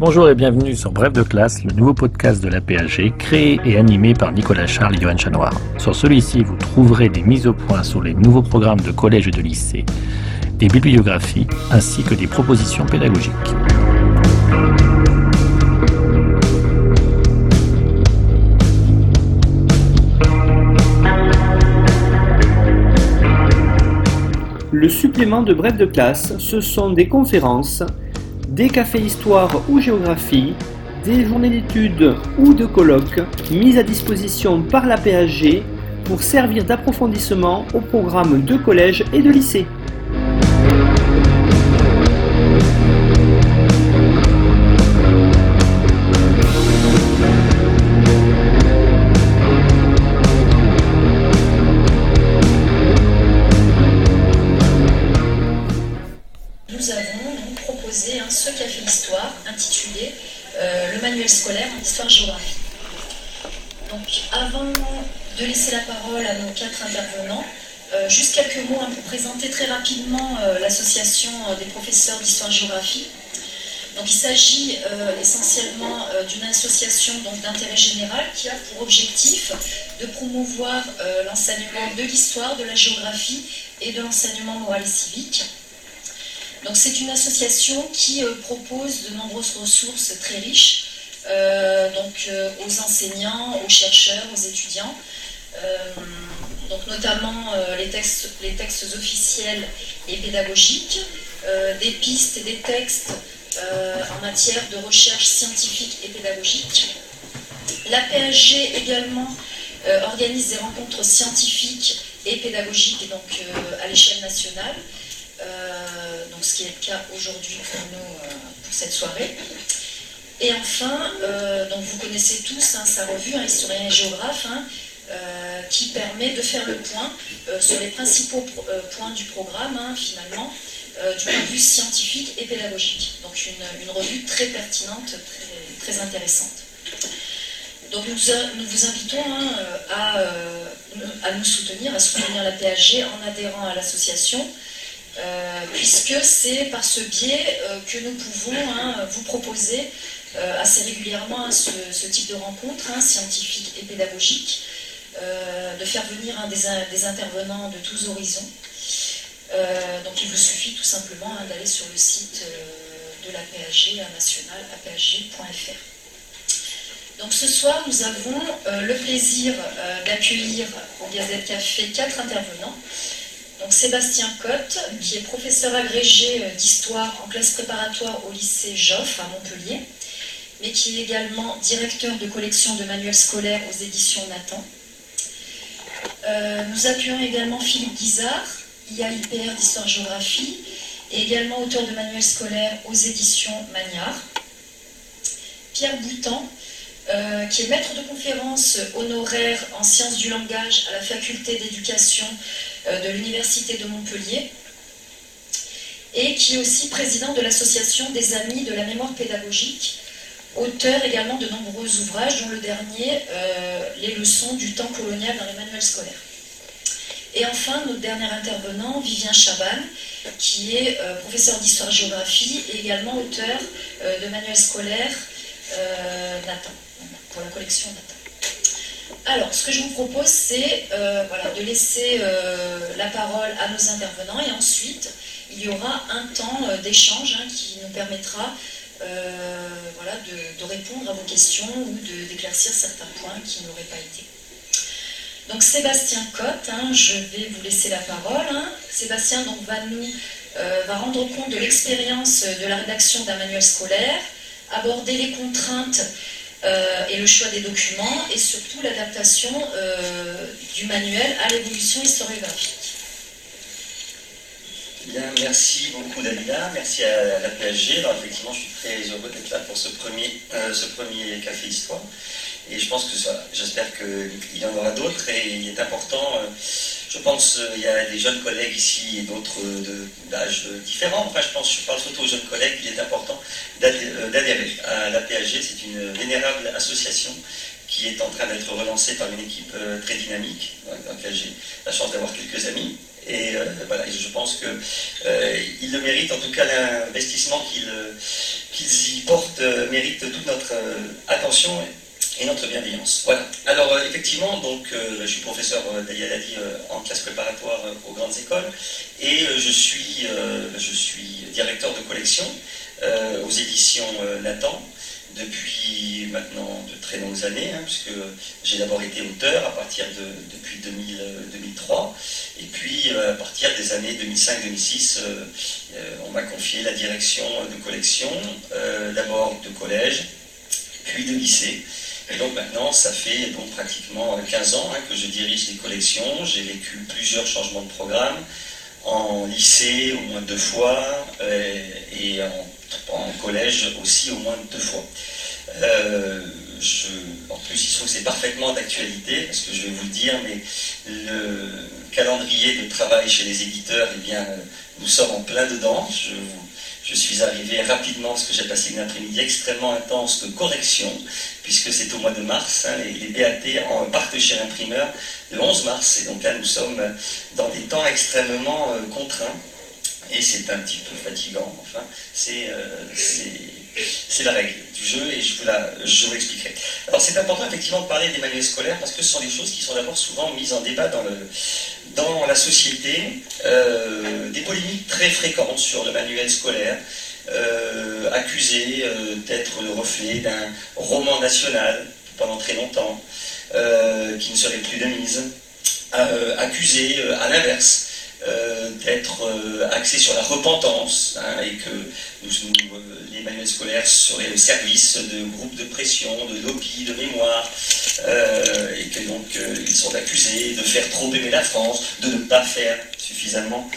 Bonjour et bienvenue sur Bref de classe, le nouveau podcast de la PAG, créé et animé par Nicolas Charles et Johan Chanoir. Sur celui-ci, vous trouverez des mises au point sur les nouveaux programmes de collège et de lycée, des bibliographies ainsi que des propositions pédagogiques. Le supplément de Bref de classe, ce sont des conférences des cafés histoire ou géographie, des journées d'études ou de colloques mises à disposition par la PAG pour servir d'approfondissement au programme de collège et de lycée. Quelques mots hein, pour présenter très rapidement euh, l'association euh, des professeurs d'histoire-géographie. Donc il s'agit euh, essentiellement d'une association d'intérêt général qui a pour objectif de promouvoir l'enseignement de l'histoire, de la géographie et de l'enseignement moral et civique. Donc c'est une association qui propose de nombreuses ressources très riches, donc aux enseignants, aux chercheurs, aux étudiants. Donc notamment euh, les, textes, officiels et pédagogiques, euh, des pistes et des textes euh, en matière de recherche scientifique et pédagogique. La PHG également organise des rencontres scientifiques et pédagogiques donc, à l'échelle nationale. Donc ce qui est le cas aujourd'hui pour nous pour cette soirée. Et enfin, donc vous connaissez tous hein, sa revue, hein, historien et géographe, hein, euh, qui permet de faire le point euh, sur les principaux euh, points du programme, hein, finalement, du point de vue scientifique et pédagogique. Donc une, revue très pertinente, très, intéressante. Donc nous, vous invitons hein, à, à nous soutenir, à soutenir la PHG en adhérant à l'association. Puisque c'est par ce biais que nous pouvons hein, vous proposer assez régulièrement ce, type de rencontres hein, scientifiques et pédagogiques, euh, de faire venir des, in- des intervenants de tous horizons. Euh, donc il vous suffit tout simplement hein, d'aller sur le site euh, de la PHG nationale, aphg.fr. Donc ce soir, nous avons le plaisir d'accueillir au Gazette Café quatre intervenants. Donc Sébastien Cotte, qui est professeur agrégé d'histoire en classe préparatoire au lycée Joffre à Montpellier, mais qui est également directeur de collection de manuels scolaires aux éditions Nathan. Euh, nous accueillons également Philippe Guizard, IAIPR d'histoire-géographie, et également auteur de manuels scolaires aux éditions Magnard. Pierre Boutan, euh, qui est maître de conférence honoraire en sciences du langage à la faculté d'éducation euh, de l'Université de Montpellier et qui est aussi président de l'association des Amis de la mémoire pédagogique, auteur également de nombreux ouvrages, dont le dernier, euh, Les leçons du temps colonial dans les manuels scolaires. Et enfin, notre dernier intervenant, Vivien Chaban, qui est euh, professeur d'histoire-géographie et également auteur euh, de manuels scolaires Nathan, pour la collection Nathan. Alors, ce que je vous propose, c'est de laisser la parole à nos intervenants et ensuite, il y aura un temps d'échange hein, qui nous permettra voilà, de, répondre à vos questions ou d'éclaircir certains points qui n'auraient pas été. Donc Sébastien Cotte, hein, je vais vous laisser la parole. hein. Sébastien donc, va, nous, euh, va rendre compte de l'expérience de la rédaction d'un manuel scolaire, aborder les contraintes euh, et le choix des documents et surtout l'adaptation euh, du manuel à l'évolution historiographique. Bien, merci beaucoup Dalila, merci à la. Alors effectivement, je suis très heureux d'être là pour ce premier, euh, ce premier café histoire. Et je pense que ça, j'espère qu'il y en aura d'autres. Et il est important, euh, je pense, euh, il y a des jeunes collègues ici et d'autres d'âges différents. Enfin, je pense, je parle surtout aux jeunes collègues. Il est important d'adhé- d'adhérer à la PHG. C'est une vénérable association qui est en train d'être relancée par une équipe très dynamique, dans laquelle j'ai la chance d'avoir quelques amis. Et euh, voilà, je pense qu'il euh, le mérite, en tout cas l'investissement qu'il euh, qu'ils y portent méritent toute notre attention et notre bienveillance. Voilà. Alors effectivement, donc je suis professeur Dalia Dadi en classe préparatoire aux grandes écoles et je suis je suis directeur de collection aux éditions Nathan depuis maintenant de très longues années, hein, puisque j'ai d'abord été auteur à partir de depuis 2003, et puis euh, à partir des années 2005-2006, euh, euh, on m'a confié la direction de collection, d'abord de collège, puis de lycée. Et donc maintenant, ça fait pratiquement 15 ans hein, que je dirige les collections. J'ai vécu plusieurs changements de programme, en lycée au moins deux fois, et en en collège aussi au moins deux fois. Euh, en plus, il se trouve que c'est parfaitement d'actualité, parce que je vais vous le dire, mais le calendrier de travail chez les éditeurs, eh bien, nous sommes en plein dedans. Je, suis arrivé rapidement, parce que j'ai passé une après-midi extrêmement intense de correction, puisque c'est au mois de mars, hein, les, BAT en, partent chez l'imprimeur le 11 mars, et donc là, nous sommes dans des temps extrêmement euh, contraints et c'est un petit peu fatigant, enfin, euh, c'est la règle du jeu et je vous, l'expliquerai. Alors c'est important effectivement de parler des manuels scolaires parce que ce sont des choses qui sont d'abord souvent mises en débat dans la société, euh, des polémiques très fréquentes sur le manuel scolaire, euh, accusé d'être le reflet d'un roman national pendant très longtemps, qui ne serait plus de mise, accusé à l'inverse euh, d'être euh, axé sur la repentance hein, et que euh, les manuels scolaires seraient le service de groupes de pression, de lobbies, de mémoire, et que donc ils sont accusés de faire trop aimer la France, de ne pas faire suffisamment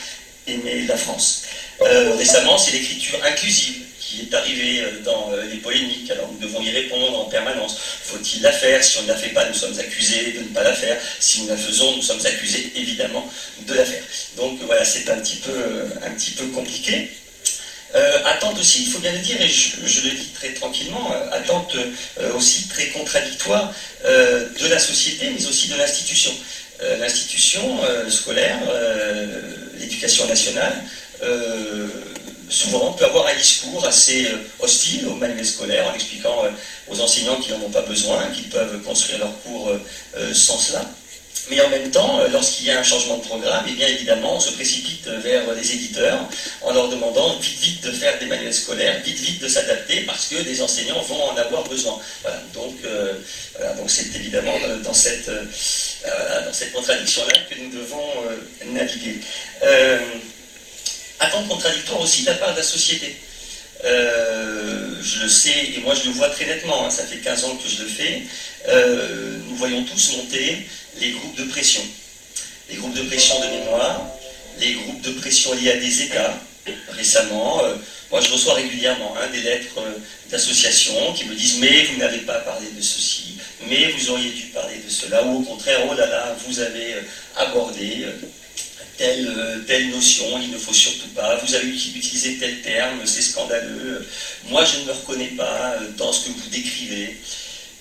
aimer la France. récemment, c'est l'écriture inclusive qui est arrivé euh, dans euh, les polémiques. Alors nous devons y répondre en permanence. Faut-il la faire Si on ne la fait pas, nous sommes accusés de ne pas la faire. Si nous la faisons, nous sommes accusés évidemment de la faire. Donc voilà, c'est un petit peu, euh, un petit peu compliqué. attente aussi, il faut bien le dire, et je, le dis très tranquillement, attente aussi très contradictoire de la société, mais aussi de l'institution. L'institution scolaire, l'éducation nationale, souvent peut avoir un discours assez euh, hostile au manuel scolaire en expliquant euh, aux enseignants qu'ils n'en ont pas besoin, qu'ils peuvent construire leur cours euh, sans cela. Mais en même temps, lorsqu'il y a un changement de programme, et eh bien évidemment, on se précipite vers les éditeurs en leur demandant vite vite de faire des manuels scolaires, vite vite de s'adapter parce que les enseignants vont en avoir besoin. Donc, donc c'est évidemment dans cette, dans cette contradiction-là que nous devons naviguer attente contradictoire aussi de la part de la société. Euh, je le sais, et moi je le vois très nettement, hein, ça fait 15 ans que je le fais, euh, nous voyons tous monter les groupes de pression. Les groupes de pression de mémoire, les groupes de pression liés à des États. Récemment, euh, moi je reçois régulièrement hein, des lettres d'associations qui me disent mais vous n'avez pas parlé de ceci, mais vous auriez dû parler de cela, ou au contraire, oh là là, vous avez abordé euh, telle, notion, il ne faut surtout pas, vous avez utilisé tel terme, c'est scandaleux, moi je ne me reconnais pas euh, dans ce que vous décrivez.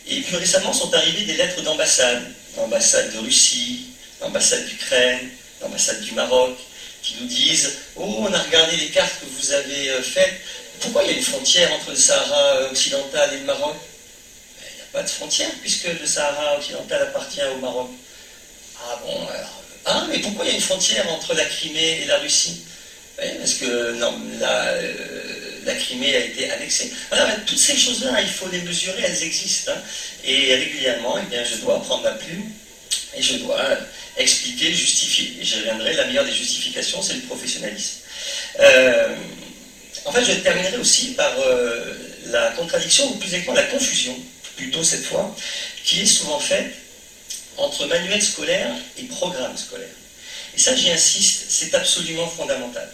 Et puis récemment sont arrivées des lettres d'ambassade, l'ambassade de Russie, l'ambassade d'Ukraine, l'ambassade du Maroc, qui nous disent Oh, on a regardé les cartes que vous avez euh, faites, pourquoi il y a une frontière entre le Sahara occidental et le Maroc? Ben, Il n'y a pas de frontière puisque le Sahara occidental appartient au Maroc. Ah bon, alors ah, mais pourquoi il y a une frontière entre la Crimée et la Russie? Parce que non, euh, la, Crimée a été annexée. Voilà, toutes ces choses-là, il faut les mesurer, elles existent. Hein. Et régulièrement, eh bien, je dois prendre ma plume et je dois expliquer, justifier. Et je reviendrai, la meilleure des justifications, c'est le professionnalisme. Euh, en fait, je terminerai aussi par euh, la contradiction, ou plus exactement la confusion, plutôt cette fois, qui est souvent faite entre manuel scolaire et programme scolaire. Et ça, j'y insiste, c'est absolument fondamental.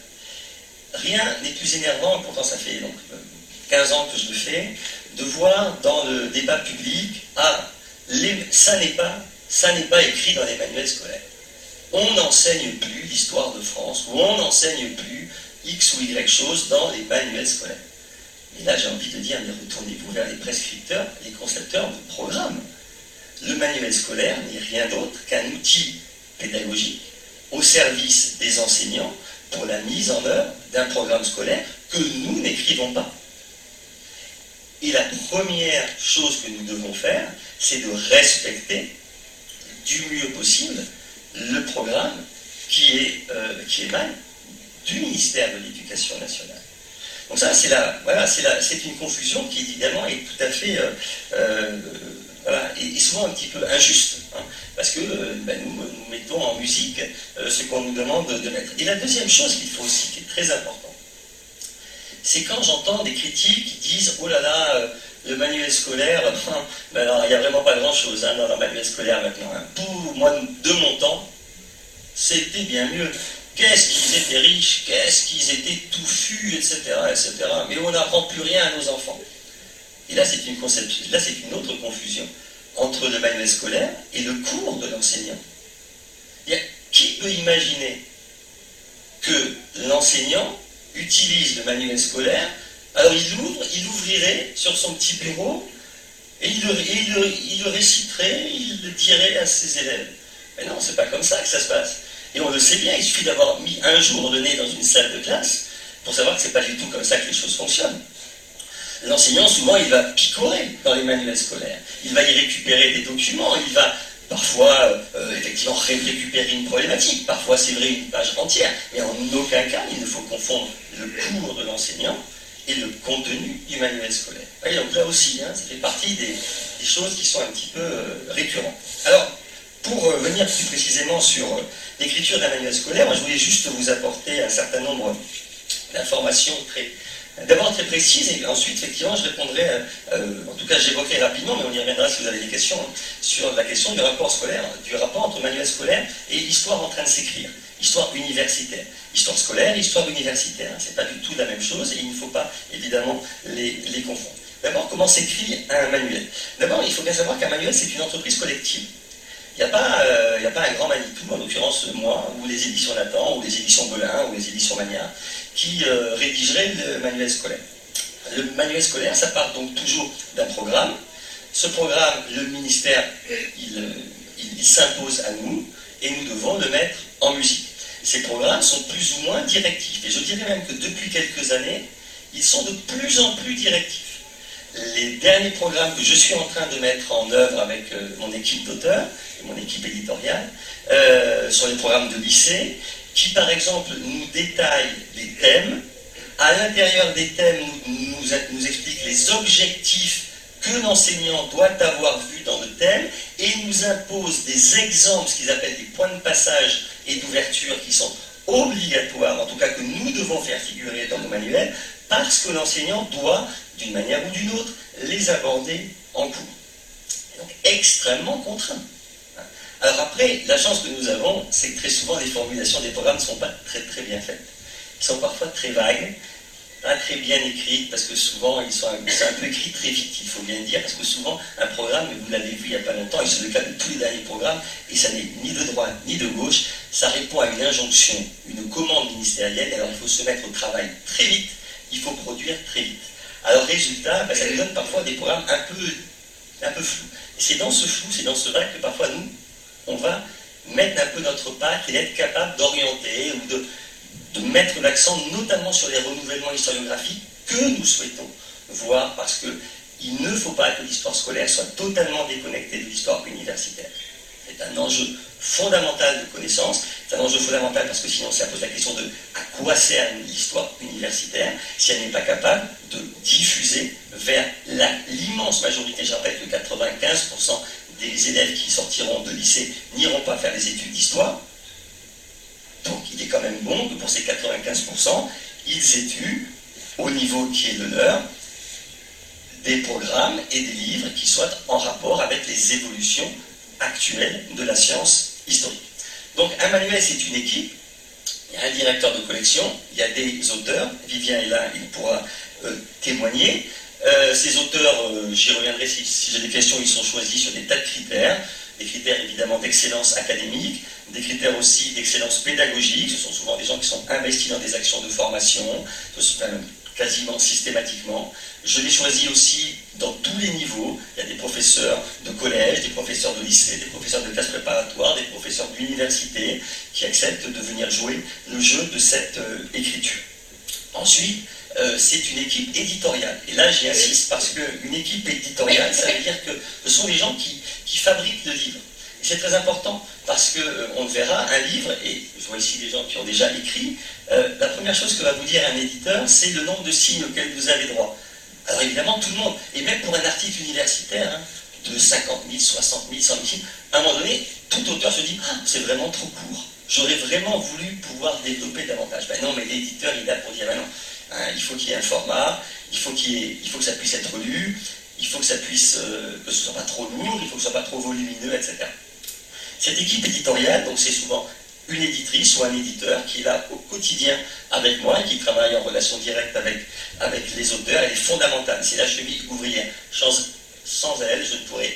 Rien n'est plus énervant, pourtant ça fait donc 15 ans que je le fais, de voir dans le débat public, ah, ça n'est pas, ça n'est pas écrit dans les manuels scolaires. On n'enseigne plus l'histoire de France, ou on n'enseigne plus X ou Y chose dans les manuels scolaires. Et là, j'ai envie de dire, mais retournez-vous vers les prescripteurs, les concepteurs de programmes le manuel scolaire n'est rien d'autre qu'un outil pédagogique au service des enseignants pour la mise en œuvre d'un programme scolaire que nous n'écrivons pas. Et la première chose que nous devons faire, c'est de respecter du mieux possible le programme qui, est, euh, émane du ministère de l'Éducation nationale. Donc ça, c'est voilà, une confusion qui évidemment est tout à fait, euh, euh, et, souvent un petit peu injuste, hein, parce que ben, nous, mettons en musique ce qu'on nous demande de mettre. Et la deuxième chose qu'il faut aussi, qui est très importante, c'est quand j'entends des critiques qui disent oh là là le manuel scolaire, ben il n'y a vraiment pas grand-chose hein, dans le manuel scolaire maintenant. Hein. Pour moi, de mon temps, c'était bien mieux. Qu'est-ce qu'ils étaient riches, qu'est-ce qu'ils étaient touffus, etc., etc. Mais on n'apprend plus rien à nos enfants. Et là, c'est une une autre confusion entre le manuel scolaire et le cours de l'enseignant. Qui peut imaginer que l'enseignant utilise le manuel scolaire? Alors il l'ouvre, il l'ouvrirait sur son petit bureau et il le, réciterait, il le dirait à ses élèves. Mais non, c'est pas comme ça que ça se passe. Et on le sait bien, il suffit d'avoir mis un jour donné dans une salle de classe pour savoir que c'est pas du tout comme ça que les choses fonctionnent. L'enseignant, souvent, il va picorer dans les manuels scolaires. Il va y récupérer des documents, il va parfois, euh, effectivement, récupérer une problématique. Parfois, c'est vrai, une page entière. Mais en aucun cas, il ne faut confondre le cours de l'enseignant et le contenu du manuel scolaire. donc là aussi, hein, ça fait partie des, choses qui sont un petit peu euh, récurrentes. Alors, pour euh, venir plus précisément sur euh, l'écriture d'un manuel scolaire, je voulais juste vous apporter un certain nombre d'informations très, d'abord très précises, et ensuite, effectivement, je répondrai, en tout cas, j'évoquerai rapidement, mais on y reviendra si vous avez des questions, hein, sur la question du rapport scolaire, du rapport entre manuel scolaire et l'histoire en train de s'écrire histoire universitaire. Histoire scolaire histoire universitaire. Ce n'est pas du tout la même chose et il ne faut pas évidemment les, confondre. D'abord, comment s'écrit un manuel? D'abord, il faut bien savoir qu'un manuel, c'est une entreprise collective. Il n'y a, pas, euh, a pas un grand Manitou, en l'occurrence moi, ou les éditions Nathan, ou les éditions Belin, ou les éditions Mania, qui euh, rédigeraient le manuel scolaire. Le manuel scolaire, ça part donc toujours d'un programme. Ce programme, le ministère, il s'impose à nous, et nous devons le mettre en musique ces programmes sont plus ou moins directifs. Et je dirais même que depuis quelques années, ils sont de plus en plus directifs. Les derniers programmes que je suis en train de mettre en œuvre avec euh, mon équipe d'auteurs et mon équipe éditoriale euh, sont les programmes de lycée qui, par exemple, nous détaillent les thèmes. À l'intérieur des thèmes, nous, expliquent les objectifs que l'enseignant doit avoir vus dans le thème et nous impose des exemples, ce qu'ils appellent des points de passage et d'ouverture qui sont obligatoires, en tout cas que nous devons faire figurer dans nos manuels, parce que l'enseignant doit, d'une manière ou d'une autre, les aborder en cours. Donc extrêmement contraint. Alors après, la chance que nous avons, c'est que très souvent les formulations des programmes ne sont pas très très bien faites. Ils sont parfois très vagues, pas très bien écrites, parce que souvent, ils sont un peu écrit très vite, il faut bien dire, parce que souvent, un programme, vous l'avez vu il n'y a pas longtemps, et c'est le cas de tous les derniers programmes, et ça n'est ni de droite ni de gauche, ça répond à une injonction, une commande ministérielle, alors il faut se mettre au travail très vite, il faut produire très vite. Alors résultat, ben, ça nous donne parfois des programmes un peu, un peu flous. Et c'est dans ce flou, c'est dans ce vague que parfois nous, on va mettre un peu notre patte et être capable d'orienter ou de, mettre l'accent notamment sur les renouvellements historiographiques que nous souhaitons voir parce qu'il ne faut pas que l'histoire scolaire soit totalement déconnectée de l'histoire universitaire. C'est un enjeu fondamental de connaissance, c'est un enjeu fondamental parce que sinon ça pose la question de à quoi sert l'histoire universitaire si elle n'est pas capable de diffuser vers l'immense majorité, je rappelle que 95% des élèves qui sortiront de lycée n'iront pas faire des études d'histoire, donc il est quand même bon que pour ces 95%, ils étudient au niveau qui est le leur des programmes et des livres qui soient en rapport avec les évolutions actuelles de la science historique. Donc un manuel, c'est une équipe. Il y a un directeur de collection, il y a des auteurs. Vivien est là, il pourra euh, témoigner. Euh, ces auteurs, euh, j'y reviendrai si, j'ai des questions, ils sont choisis sur des tas de critères. Des critères évidemment d'excellence académique, des critères aussi d'excellence pédagogique. Ce sont souvent des gens qui sont investis dans des actions de formation, quasiment systématiquement. Je les choisis aussi dans tous les niveaux. Il y a des professeurs de collège, des professeurs de lycée, des professeurs de classe préparatoire, des professeurs d'université qui acceptent de venir jouer le jeu de cette euh, écriture. Ensuite, euh, c'est une équipe éditoriale. Et là, j'y insiste parce qu'une équipe éditoriale, ça veut dire que ce sont les gens qui, qui fabriquent le livre. Et c'est très important parce qu'on on verra un livre, et je vois ici des gens qui ont déjà écrit, la première chose que va vous dire un éditeur, c'est le nombre de signes auxquels vous avez droit. Alors évidemment, tout le monde, et même pour un article universitaire, hein, de 50 000, 60 000, 100 000 à un moment donné, tout auteur se dit ah, c'est vraiment trop court. J'aurais vraiment voulu pouvoir développer davantage. Ben non, mais l'éditeur, il a pour dire ben non, hein, il faut qu'il y ait un format, il faut, qu'il il faut que ça puisse être lu, il faut que ça puisse, euh, que ce ne soit pas trop lourd, il faut que ce soit pas trop volumineux, etc. Cette équipe éditoriale, donc c'est souvent une éditrice ou un éditeur qui est là au quotidien avec moi et qui travaille en relation directe avec, avec les auteurs, elle est fondamentale. C'est la cheville ouvrière. Sans, elle, je ne pourrais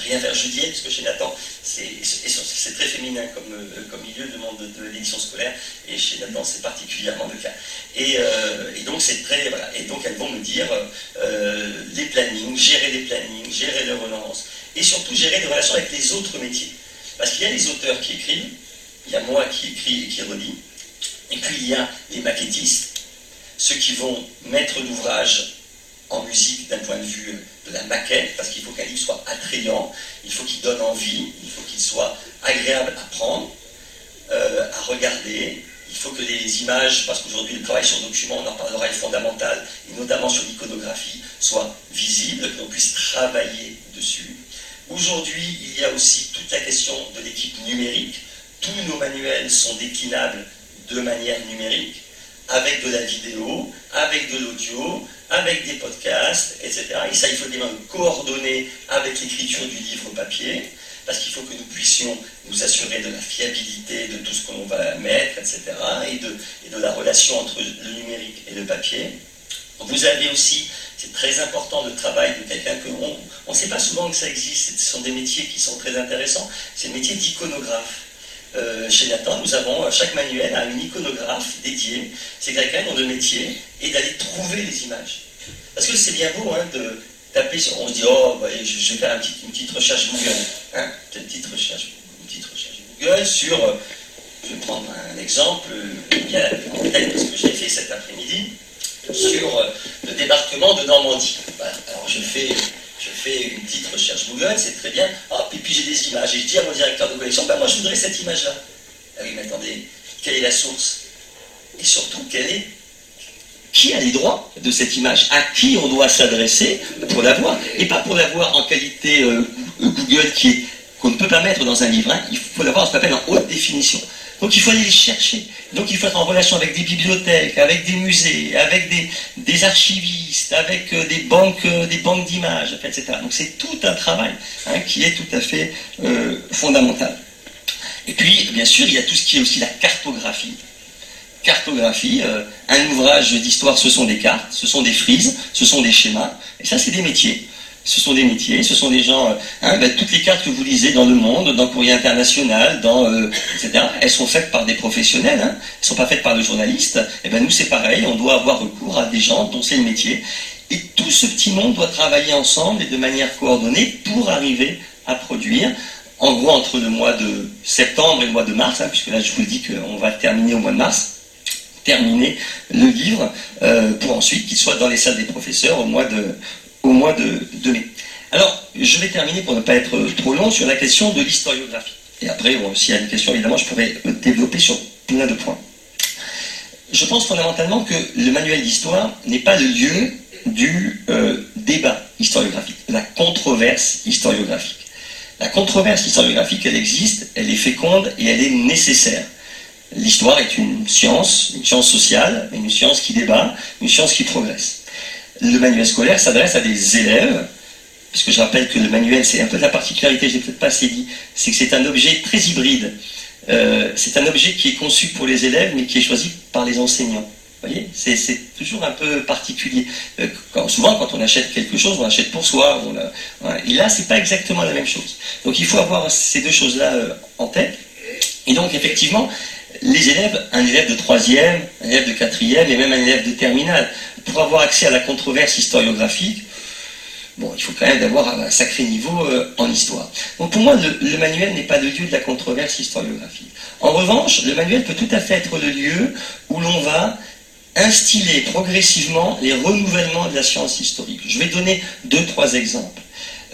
rien. Je dis parce que chez Nathan, c'est très féminin comme, euh, milieu de monde de, l'édition scolaire, et chez Nathan, c'est particulièrement le cas. Et, euh, donc, c'est très. Et donc, elles vont me dire euh, les plannings, gérer les plannings, gérer les relances, et surtout gérer les relations avec les autres métiers. Parce qu'il y a les auteurs qui écrivent, il y a moi qui écris et qui relis, et puis il y a les maquettistes, ceux qui vont mettre l'ouvrage en musique d'un point de vue la maquette, parce qu'il faut qu'un livre soit attrayant, il faut qu'il donne envie, il faut qu'il soit agréable à prendre, euh, à regarder. Il faut que les images, parce qu'aujourd'hui le travail sur document, on en parlera, est fondamental, et notamment sur l'iconographie, soient visibles, que l'on puisse travailler dessus. Aujourd'hui, il y a aussi toute la question de l'équipe numérique, tous nos manuels sont déclinables de manière numérique, avec de la vidéo, avec de l'audio, avec des podcasts, etc. Et ça, il faut bien coordonner avec l'écriture du livre papier, parce qu'il faut que nous puissions nous assurer de la fiabilité de tout ce qu'on va mettre, etc., et de, et de la relation entre le numérique et le papier. Vous avez aussi, c'est très important, le travail de quelqu'un que on ne sait pas souvent que ça existe, ce sont des métiers qui sont très intéressants, c'est le métier d'iconographe. Euh, chez Nathan, nous avons euh, chaque manuel a une iconographe dédiée. C'est quelqu'un dont le métier est d'aller trouver les images. Parce que c'est bien beau hein, de taper sur. On se dit, oh, bah, je, vais faire une petite recherche Google. Hein, une, petite recherche, Google sur. Euh, je vais prendre un exemple, il y a ce que j'ai fait cet après-midi, sur le débarquement de Normandie. alors je fais je fais une petite recherche Google, c'est très bien. Hop, et puis j'ai des images. Et je dis à mon directeur de collection, ben moi je voudrais cette image-là. Ah oui, mais attendez, quelle est la source? Et surtout, qui a les droits de cette image? À qui on doit s'adresser pour l'avoir Et pas pour l'avoir en qualité euh, Google qu'on ne peut pas mettre dans un livre. Hein. Il faut l'avoir ce en haute définition. Donc il faut aller les chercher. Donc il faut être en relation avec des bibliothèques, avec des musées, avec des, archivistes, avec euh, des banques, euh, des banques d'images, etc. Donc c'est tout un travail hein, qui est tout à fait euh, fondamental. Et puis, bien sûr, il y a tout ce qui est aussi la cartographie. Cartographie, un ouvrage d'histoire, ce sont des cartes, ce sont des frises, ce sont des schémas, et ça, c'est des métiers ce sont des métiers, ce sont des gens, euh, hein, ben, toutes les cartes que vous lisez dans le monde, dans Courrier International, dans, euh, etc., elles sont faites par des professionnels, hein, elles ne sont pas faites par des journalistes. Et eh ben nous c'est pareil, on doit avoir recours à des gens dont c'est le métier. Et tout ce petit monde doit travailler ensemble et de manière coordonnée pour arriver à produire. En gros, entre le mois de septembre et le mois de mars, hein, puisque là je vous dis qu'on va terminer au mois de mars, terminer le livre euh, pour ensuite qu'il soit dans les salles des professeurs au mois de, au mois de, mai. Alors, je vais terminer pour ne pas être trop long sur la question de l'historiographie. Et après, s'il y a des questions, évidemment, je pourrais développer sur plein de points. Je pense fondamentalement que le manuel d'histoire n'est pas le lieu du euh, débat historiographique, la controverse historiographique. La controverse historiographique, elle existe, elle est féconde et elle est nécessaire. L'histoire est une science, une science sociale, une science qui débat, une science qui progresse le manuel scolaire s'adresse à des élèves, puisque je rappelle que le manuel, c'est un peu la particularité, je n'ai peut-être pas assez dit, c'est que c'est un objet très hybride. Euh, c'est un objet qui est conçu pour les élèves, mais qui est choisi par les enseignants. Vous voyez, c'est toujours un peu particulier. Euh, souvent, quand on achète quelque chose, on achète pour soi. et là, c'est pas exactement la même chose. Donc, il faut avoir ces deux choses-là euh, en tête. Et donc, effectivement, les élèves, un élève de troisième, un élève de quatrième et même un élève de terminale, pour avoir accès à la controverse historiographique, bon, il faut quand même avoir un sacré niveau euh, en histoire. Donc pour moi, le, manuel n'est pas le lieu de la controverse historiographique. En revanche, le manuel peut tout à fait être le lieu où l'on va instiller progressivement les renouvellements de la science historique. Je vais donner deux, trois exemples.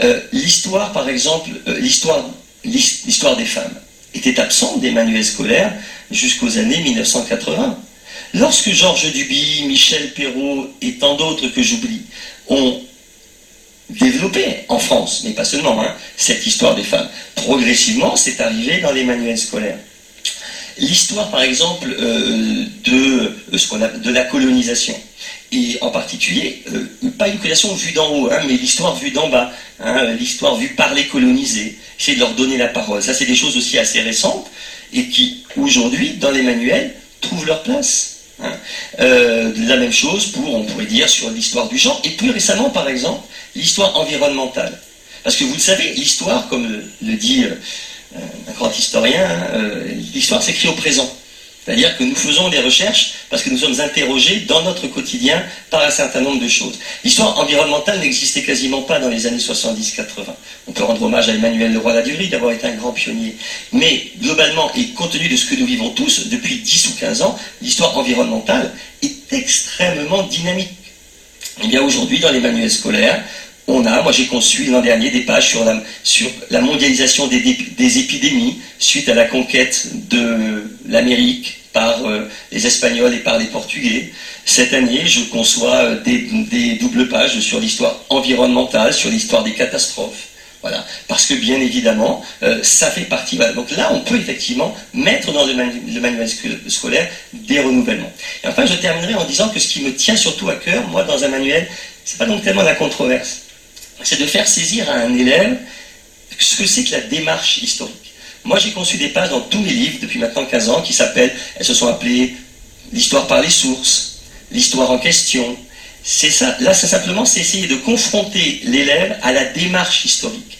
Euh, l'histoire, par exemple, euh, l'histoire, l'histoire des femmes était absente des manuels scolaires jusqu'aux années 1980. Lorsque Georges Duby, Michel Perrault et tant d'autres que j'oublie ont développé en France, mais pas seulement, hein, cette histoire des femmes, progressivement, c'est arrivé dans les manuels scolaires. L'histoire, par exemple, euh, de, ce de la colonisation, et en particulier, euh, pas une colonisation vue d'en haut, hein, mais l'histoire vue d'en bas, hein, l'histoire vue par les colonisés, essayer de leur donner la parole. Ça, c'est des choses aussi assez récentes et qui, aujourd'hui, dans les manuels, trouvent leur place. Hein. Euh, la même chose pour, on pourrait dire, sur l'histoire du genre, et plus récemment, par exemple, l'histoire environnementale. Parce que vous le savez, l'histoire, comme le, dit euh, un grand historien, euh, l'histoire s'écrit au présent. C'est-à-dire que nous faisons des recherches parce que nous sommes interrogés dans notre quotidien par un certain nombre de choses. L'histoire environnementale n'existait quasiment pas dans les années 70-80. On peut rendre hommage à Emmanuel Leroy-Ladurie d'avoir été un grand pionnier. Mais globalement, et compte tenu de ce que nous vivons tous depuis 10 ou 15 ans, l'histoire environnementale est extrêmement dynamique. Eh bien aujourd'hui, dans les manuels scolaires, on a, moi j'ai conçu l'an dernier des pages sur la, mondialisation des, épidémies suite à la conquête de l'Amérique par euh, les Espagnols et par les Portugais. Cette année, je conçois euh, des, doubles pages sur l'histoire environnementale, sur l'histoire des catastrophes. Voilà. Parce que bien évidemment, euh, ça fait partie. Donc là, on peut effectivement mettre dans le, le, manuel scolaire des renouvellements. Et enfin, je terminerai en disant que ce qui me tient surtout à cœur, moi, dans un manuel, c'est pas donc tellement la controverse c'est de faire saisir à un élève ce que c'est que la démarche historique. Moi, j'ai conçu des pages dans tous mes livres depuis maintenant 15 ans qui s'appellent, elles se sont appelées l'histoire par les sources, l'histoire en question. C'est ça. Là, c'est simplement, c'est essayer de confronter l'élève à la démarche historique.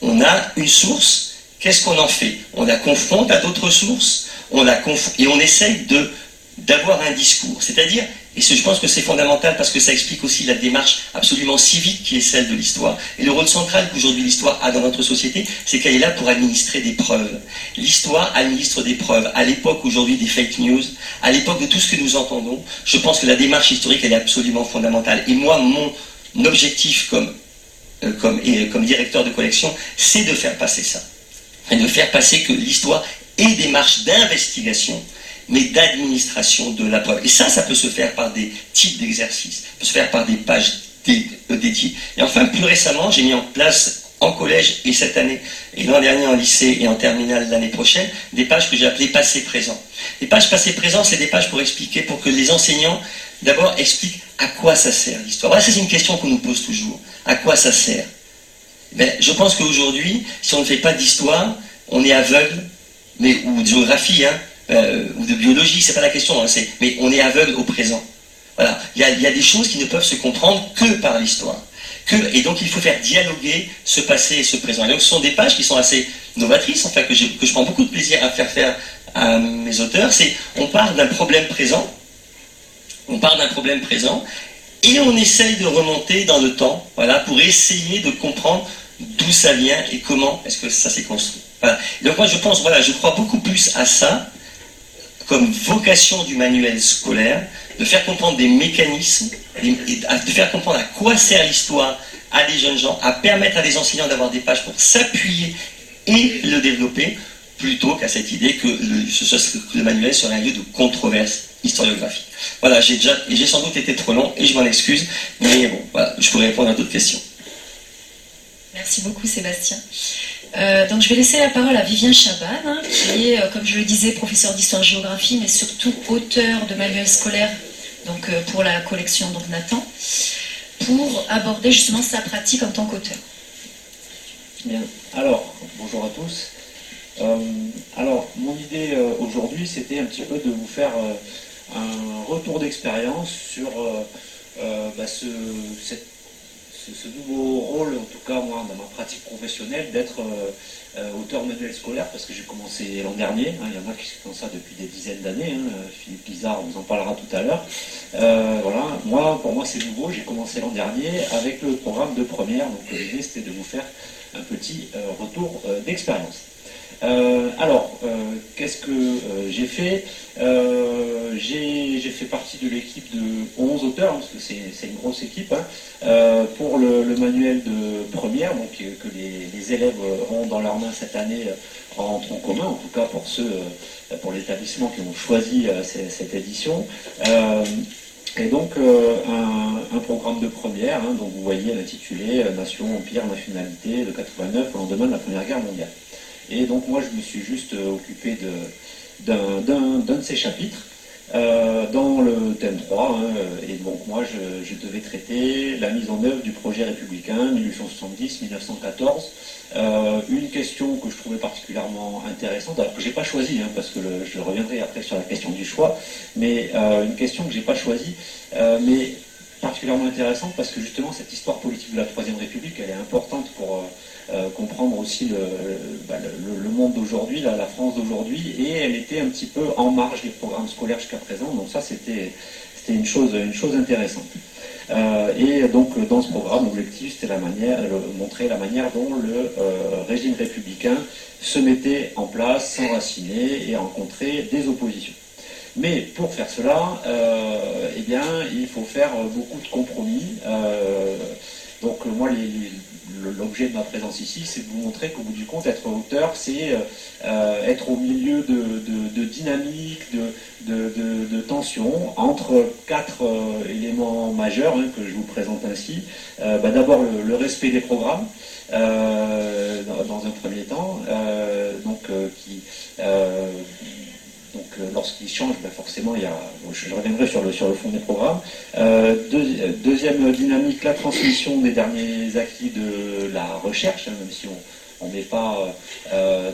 On a une source, qu'est-ce qu'on en fait? On la confronte à d'autres sources, on la et on essaye de d'avoir un discours. C'est-à-dire, et je pense que c'est fondamental parce que ça explique aussi la démarche absolument civique qui est celle de l'histoire. Et le rôle central qu'aujourd'hui l'histoire a dans notre société, c'est qu'elle est là pour administrer des preuves. L'histoire administre des preuves. À l'époque aujourd'hui des fake news, à l'époque de tout ce que nous entendons, je pense que la démarche historique, elle est absolument fondamentale. Et moi, mon objectif comme, euh, directeur de collection, c'est de faire passer ça. Et de faire passer que l'histoire est des marches d'investigation mais d'administration de la preuve. Et ça, ça peut se faire par des types d'exercices, peut se faire par des pages euh, dédiées. Et enfin, plus récemment, j'ai mis en place en collège et cette année, et l'an dernier en lycée et en terminale l'année prochaine, des pages que j'ai appelées passé-présent. Les pages passé-présent, c'est des pages pour expliquer, pour que les enseignants, d'abord, expliquent à quoi ça sert l'histoire. Voilà, c'est une question qu'on nous pose toujours. À quoi ça sert? Ben, Je pense qu'aujourd'hui, si on ne fait pas d'histoire, on est aveugle, mais, ou de géographie, hein, euh, ou de biologie, c'est pas la question, hein, mais on est aveugle au présent. Voilà, il y, a, des choses qui ne peuvent se comprendre que par l'histoire. et donc il faut faire dialoguer ce passé et ce présent. Et donc ce sont des pages qui sont assez novatrices, enfin que, que je prends beaucoup de plaisir à faire faire à mes auteurs. C'est on parle d'un problème présent, on parle d'un problème présent, et on essaye de remonter dans le temps, voilà, pour essayer de comprendre d'où ça vient et comment est-ce que ça s'est construit. Voilà. Donc moi je pense, voilà, je crois beaucoup plus à ça comme vocation du manuel scolaire de faire comprendre des mécanismes, de faire comprendre à quoi sert l'histoire à des jeunes gens, à permettre à des enseignants d'avoir des pages pour s'appuyer et le développer, plutôt qu'à cette idée que le, manuel serait un lieu de controverse historiographique. Voilà, j'ai déjà, j'ai sans doute été trop long, et je m'en excuse, mais bon, voilà, je pourrais répondre à d'autres questions. Merci beaucoup Sébastien. Euh, donc je vais laisser la parole à Vivien Chaban, hein, qui est, euh, comme je le disais, professeur d'histoire-géographie, mais surtout auteur de manuels scolaires donc, euh, pour la collection Nathan, pour aborder justement sa pratique en tant qu'auteur. Alors, bonjour à tous. alors, mon idée aujourd'hui, c'était un petit peu de vous faire un retour d'expérience sur bah, ce, cette ce, nouveau rôle, en tout cas moi, dans ma pratique professionnelle, d'être euh, euh, auteur manuel scolaire, parce que j'ai commencé l'an dernier, hein, il y en a qui font ça depuis des dizaines d'années, hein, Philippe Lizard vous en parlera tout à l'heure. Euh, voilà, moi, pour moi c'est nouveau, j'ai commencé l'an dernier avec le programme de première, donc l'idée c'était de vous faire un petit retour d'expérience. Alors, qu'est-ce que j'ai fait J'ai fait partie de l'équipe de 11 auteurs, parce que c'est une grosse équipe, hein, pour le, manuel de première, donc, que les, élèves ont dans leurs mains cette année en commun, en tout cas pour ceux, pour les établissements qui ont choisi cette édition. Et donc un, programme de première, hein, dont vous voyez l'intitulé Nation, Empire, Nationalité de 89 au lendemain de la Première Guerre mondiale. Et donc moi je me suis juste occupé d'un de ces chapitres euh, dans le thème 3, hein, et donc moi je, devais traiter la mise en œuvre du projet républicain 1870-1914. Euh, une question que je trouvais particulièrement intéressante, alors que j'ai pas choisi, hein, parce que je reviendrai après sur la question du choix, mais euh, une question que j'ai pas choisie, mais particulièrement intéressante parce que justement cette histoire politique de la Troisième République, elle est importante pour euh, comprendre aussi bah, le, le, monde d'aujourd'hui, la, France d'aujourd'hui, et elle était un petit peu en marge des programmes scolaires jusqu'à présent. Donc ça, c'était une chose, une chose intéressante. Euh, et donc dans ce programme, l'objectif c'était la manière, montrer la manière dont le euh, régime républicain se mettait en place, s'enracinait et rencontrait des oppositions. Mais pour faire cela, eh bien, il faut faire beaucoup de compromis. Donc moi, les, l'objet de ma présence ici, c'est de vous montrer qu'au bout du compte, être auteur, c'est euh, euh, être au milieu de, dynamique, de, de, tension entre quatre euh, éléments majeurs hein, que je vous présente ainsi. Bah, d'abord le, respect des programmes. dans, un premier temps, donc qui euh, lorsqu'il change, ben, forcément, il y a, je reviendrai sur le, fond des programmes. Euh, deuxième dynamique, la transmission des derniers acquis de la recherche, hein, même si on on n'est pas, euh,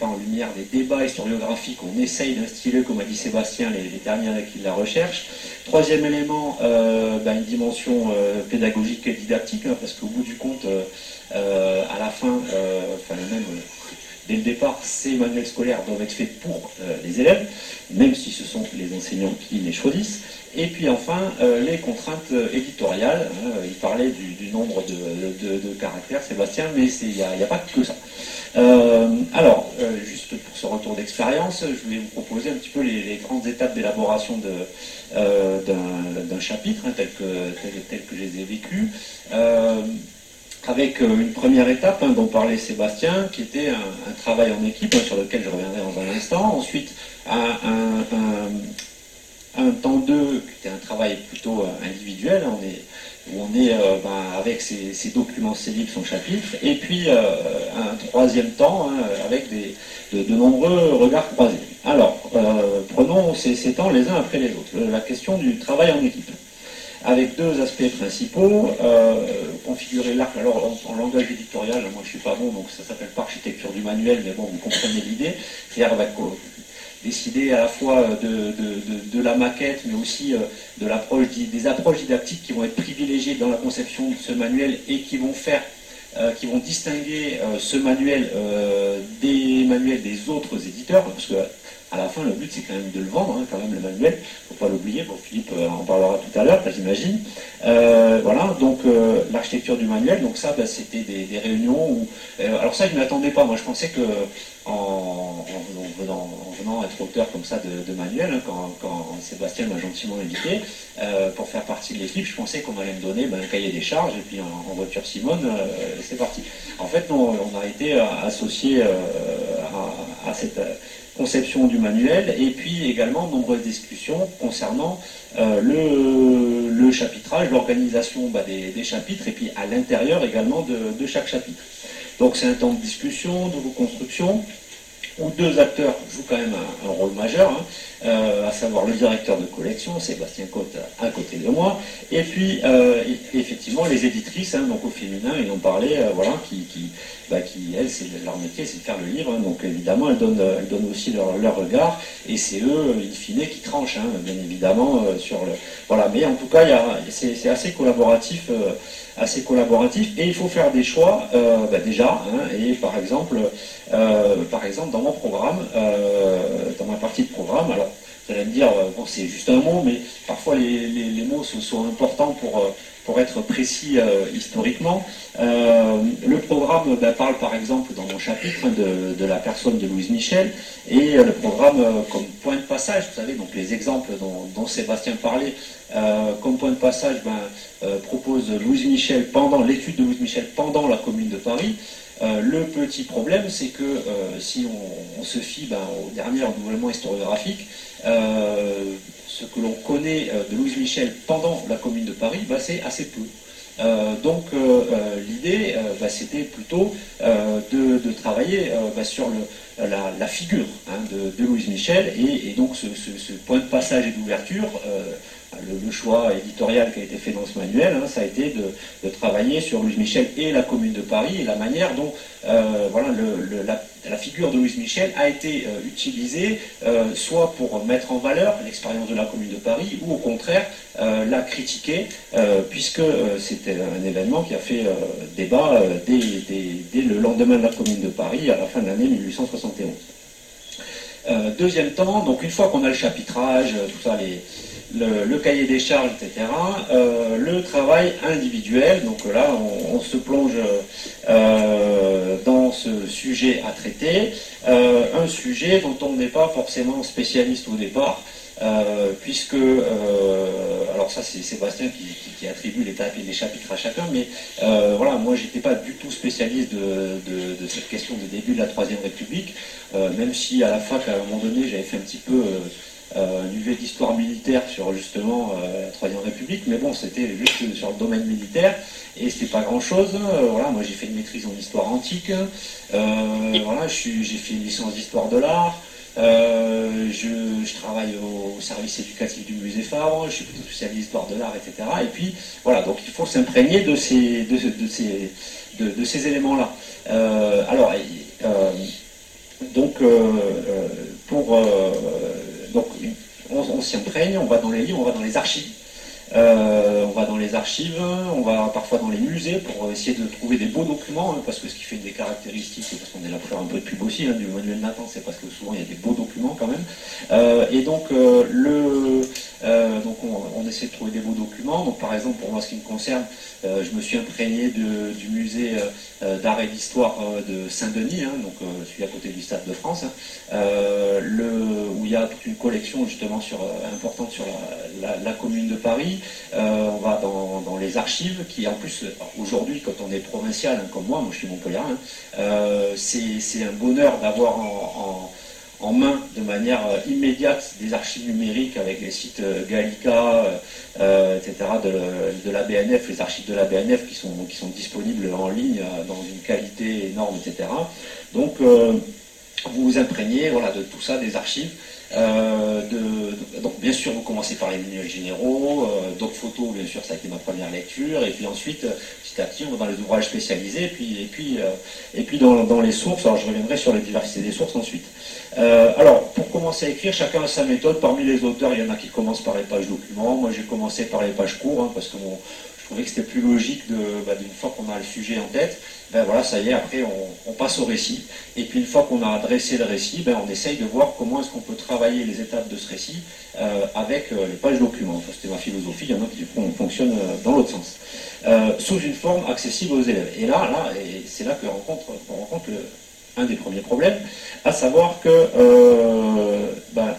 en lumière des débats historiographiques, on essaye d'instiller, comme a dit Sébastien, les, derniers acquis de la recherche. Troisième élément, ben, une dimension pédagogique et didactique, hein, parce qu'au bout du compte, à la fin, enfin même dès le départ, ces manuels scolaires doivent être faits pour euh, les élèves, même si ce sont les enseignants qui les choisissent. Et puis enfin, euh, les contraintes euh, éditoriales. Hein, il parlait du, nombre de, caractères, Sébastien, mais il n'y a, pas que ça. alors, juste pour ce retour d'expérience, je voulais vous proposer un petit peu les, grandes étapes d'élaboration d'un chapitre, hein, tel, que, tel, que je les ai vécus avec euh, une première étape hein, dont parlait Sébastien, qui était un, travail en équipe, hein, sur lequel je reviendrai dans un instant. Ensuite, un, temps 2, qui était un travail plutôt euh, individuel, où on est euh, ben, avec ses, documents, ses livres, son chapitre. Et puis, un troisième temps, hein, avec de, nombreux regards croisés. Alors, prenons ces temps les uns après les autres. La question du travail en équipe avec deux aspects principaux. Euh, configurer l'arc, alors en, langage éditorial, moi je suis pas bon, donc ça s'appelle pas architecture du manuel, mais bon, vous comprenez l'idée. C'est-à-dire décider à la fois de, la maquette, mais aussi euh, des approches didactiques qui vont être privilégiées dans la conception de ce manuel et qui vont faire euh, qui vont distinguer ce manuel des manuels des autres éditeurs, parce que à la fin, le but, c'est quand même de le vendre, hein, quand même, le manuel. Faut pas l'oublier. Bon, Philippe euh, en parlera tout à l'heure, j'imagine. Euh, voilà, donc euh, l'architecture du manuel, donc ça, bah, c'était des, réunions où... alors ça, je ne m'attendais pas. Moi, je pensais que en, venant, être auteur comme ça de, manuel, hein, quand, Sébastien m'a gentiment invité pour faire partie de l'équipe, je pensais qu'on allait me donner bah, un cahier des charges et puis en, voiture Simone, c'est parti. En fait, non, on a été associé à cette conception du manuel et puis également nombreuses discussions concernant euh, le, chapitrage, l'organisation bah, des, chapitres et puis à l'intérieur également de, chaque chapitre. Donc c'est un temps de discussion, de reconstruction où deux acteurs jouent quand même un, rôle majeur, hein, euh, à savoir le directeur de collection, Sébastien Cotte, à côté de moi, et puis euh, effectivement les éditrices, hein, donc au féminin, ils ont parlé, voilà, qui, bah, qui, elles, c'est leur métier, c'est de faire le livre. Donc évidemment, elles donnent, elles donnent aussi leur, regard, et c'est eux, in fine, qui tranchent, hein, bien évidemment, euh, sur le. Voilà, mais en tout cas, c'est assez collaboratif, euh, assez collaboratif, et il faut faire des choix, euh, bah, déjà, hein, et par exemple, par exemple, dans mon programme, dans ma partie de programme, alors vous allez me dire, bon, c'est juste un mot, mais parfois les, les, mots sont, importants pour, pour être précis historiquement. le programme ben, parle par exemple dans mon chapitre de, de, la personne de Louise Michel et le programme comme point de passage, vous savez, donc les exemples dont, Sébastien parlait, comme point de passage, ben, propose Louise Michel pendant l'étude de Louise Michel pendant la Commune de Paris. Euh, le petit problème, c'est que euh, si on, se fie ben, au dernier renouvellement historiographique, euh, ce que l'on connaît de Louise Michel pendant la Commune de Paris, ben, c'est assez peu. donc l'idée, ben, c'était plutôt de, travailler sur la, figure hein, de, Louise Michel et, donc ce, point de passage et d'ouverture le, choix éditorial qui a été fait dans ce manuel, hein, ça a été de, travailler sur Louise Michel et la Commune de Paris et la manière dont euh, voilà, la, figure de Louise Michel a été euh, utilisée euh, soit pour mettre en valeur l'expérience de la Commune de Paris ou au contraire la critiquer puisque c'était un événement qui a fait débat dès, le lendemain de la Commune de Paris à la fin de l'année 1871. deuxième temps, donc une fois qu'on a le chapitrage, tout ça, les, le, cahier des charges, etc. Euh, le travail individuel, donc là on, se plonge euh, dans ce sujet à traiter, euh, un sujet dont on n'est pas forcément spécialiste au départ, puisque, alors ça c'est Sébastien qui, attribue les, chapitres à chacun, mais voilà, moi j'étais pas du tout spécialiste de, de, cette question du début de la Troisième République, même si à la fac à un moment donné j'avais fait un petit peu euh, une UV d'histoire militaire sur justement euh, la Troisième République, mais bon, c'était juste sur le domaine militaire et c'était pas grand chose. Euh, voilà, moi j'ai fait une maîtrise en histoire antique, voilà, j'ai fait une licence d'histoire de l'art. je, travaille au, service éducatif du musée Fabre, je suis plutôt spécialiste d'histoire de l'art, etc. Et puis voilà, donc il faut s'imprégner de ces, de, ces, de, ces éléments-là. alors, donc pour donc on, s'y imprègne, on va dans les livres, on va dans les archives. Euh, on va dans les archives, on va parfois dans les musées pour essayer de trouver des beaux documents, hein, parce que ce qui fait des caractéristiques, parce qu'on est là pour faire un peu de pub aussi hein, du manuel Nathan, c'est parce que souvent il y a des beaux documents quand même. Euh, et donc, euh, le, donc on, essaie de trouver des beaux documents. Donc par exemple, pour moi, ce qui me concerne, je me suis imprégné du musée d'art et d'histoire de Saint-Denis, hein, donc celui à côté du Stade de France, le, où il y a toute une collection justement sur, importante sur la commune de Paris. Euh, on va dans, les archives, qui en plus, aujourd'hui, quand on est provincial, hein, comme moi, moi je suis Montpellier, hein, euh, c'est un bonheur d'avoir en, main de manière euh, immédiate des archives numériques avec les sites Gallica, etc., de, la BNF, les archives de la BNF qui sont, disponibles en ligne dans une qualité énorme, etc. Donc, vous vous imprégnez de tout ça, des archives. Euh, donc bien sûr, vous commencez par les manuels généraux, euh, d'autres photos, bien sûr, ça a été ma première lecture, et puis ensuite, euh, petit à petit, on va dans les ouvrages spécialisés, et puis, et puis, et puis dans, les sources, alors je reviendrai sur la diversité des sources ensuite. alors, pour commencer à écrire, chacun a sa méthode. Parmi les auteurs, il y en a qui commencent par les pages documents. Moi, j'ai commencé par les pages courtes, hein, parce que je trouvais que c'était plus logique bah, d'une fois qu'on a le sujet en tête ben voilà, ça y est, après on, passe au récit. Et puis une fois qu'on a dressé le récit, ben on essaye de voir comment est-ce qu'on peut travailler les étapes de ce récit euh, avec euh, les pages documents. c'était ma philosophie, il y en a qui fonctionnent euh, dans l'autre sens. sous une forme accessible aux élèves. Et là, là c'est là que rencontre, rencontre un des premiers problèmes, à savoir que ben,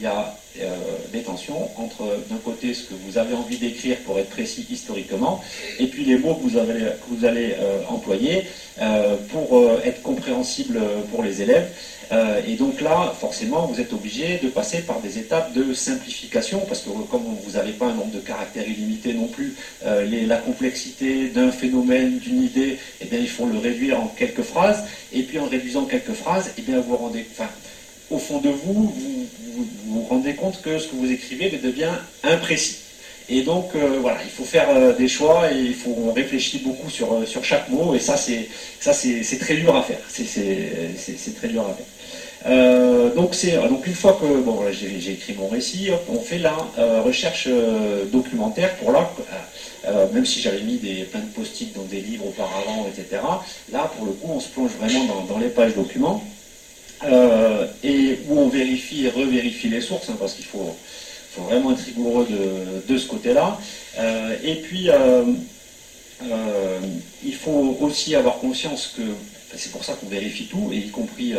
y a euh, des tensions entre d'un côté ce que vous avez envie d'écrire pour être précis historiquement et puis les mots que vous, allez euh, employer euh, pour être compréhensible pour les élèves. et donc là, forcément, vous êtes obligé de passer par des étapes de simplification parce que comme vous n'avez pas un nombre de caractères illimité non plus, la complexité d'un phénomène, d'une idée, eh il faut le réduire en quelques phrases. Et puis en réduisant quelques phrases, eh bien, vous rendez, au fond de vous, vous vous, rendez compte que ce que vous écrivez devient imprécis. Et donc euh, voilà, il faut faire euh, des choix et il faut on réfléchit beaucoup sur, euh, sur chaque mot et ça c'est ça c'est très dur à faire. C'est très dur à faire. donc donc une fois que bon j'ai écrit mon récit, on fait la recherche documentaire pour là, même si j'avais mis des plein de post-it dans des livres auparavant, etc. Là pour le coup on se plonge vraiment dans les pages documents et où on vérifie et revérifie les sources, hein, parce qu'il faut, vraiment être rigoureux de, de ce côté-là. et puis, il faut aussi avoir conscience que c'est pour ça qu'on vérifie tout, et y compris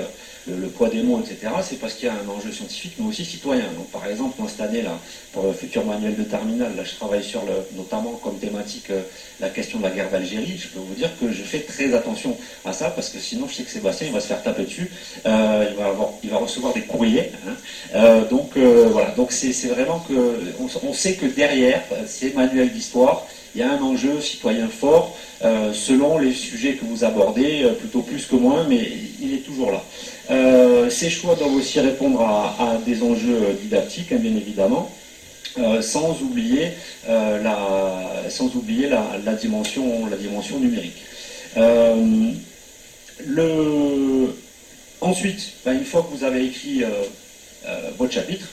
le, poids des mots, etc., c'est parce qu'il y a un enjeu scientifique, mais aussi citoyen. Donc, par exemple, moi, cette année, pour le futur manuel de terminal, là, je travaille sur, notamment comme thématique, euh, la question de la guerre d'Algérie. Je peux vous dire que je fais très attention à ça, parce que sinon, je sais que Sébastien, il va se faire taper dessus. Euh, il, va recevoir des courriers. Hein. Euh, donc, voilà. Donc, c'est vraiment que, on sait que derrière ces manuels d'histoire, il y a un enjeu citoyen fort, selon les sujets que vous abordez, plutôt plus que moins, mais il est toujours là. Euh, ces choix doivent aussi répondre à, des enjeux didactiques, hein, bien évidemment. Euh, sans oublier, euh, la, sans oublier la, dimension, la dimension numérique. Le... Ensuite, ben, une fois que vous avez écrit votre chapitre,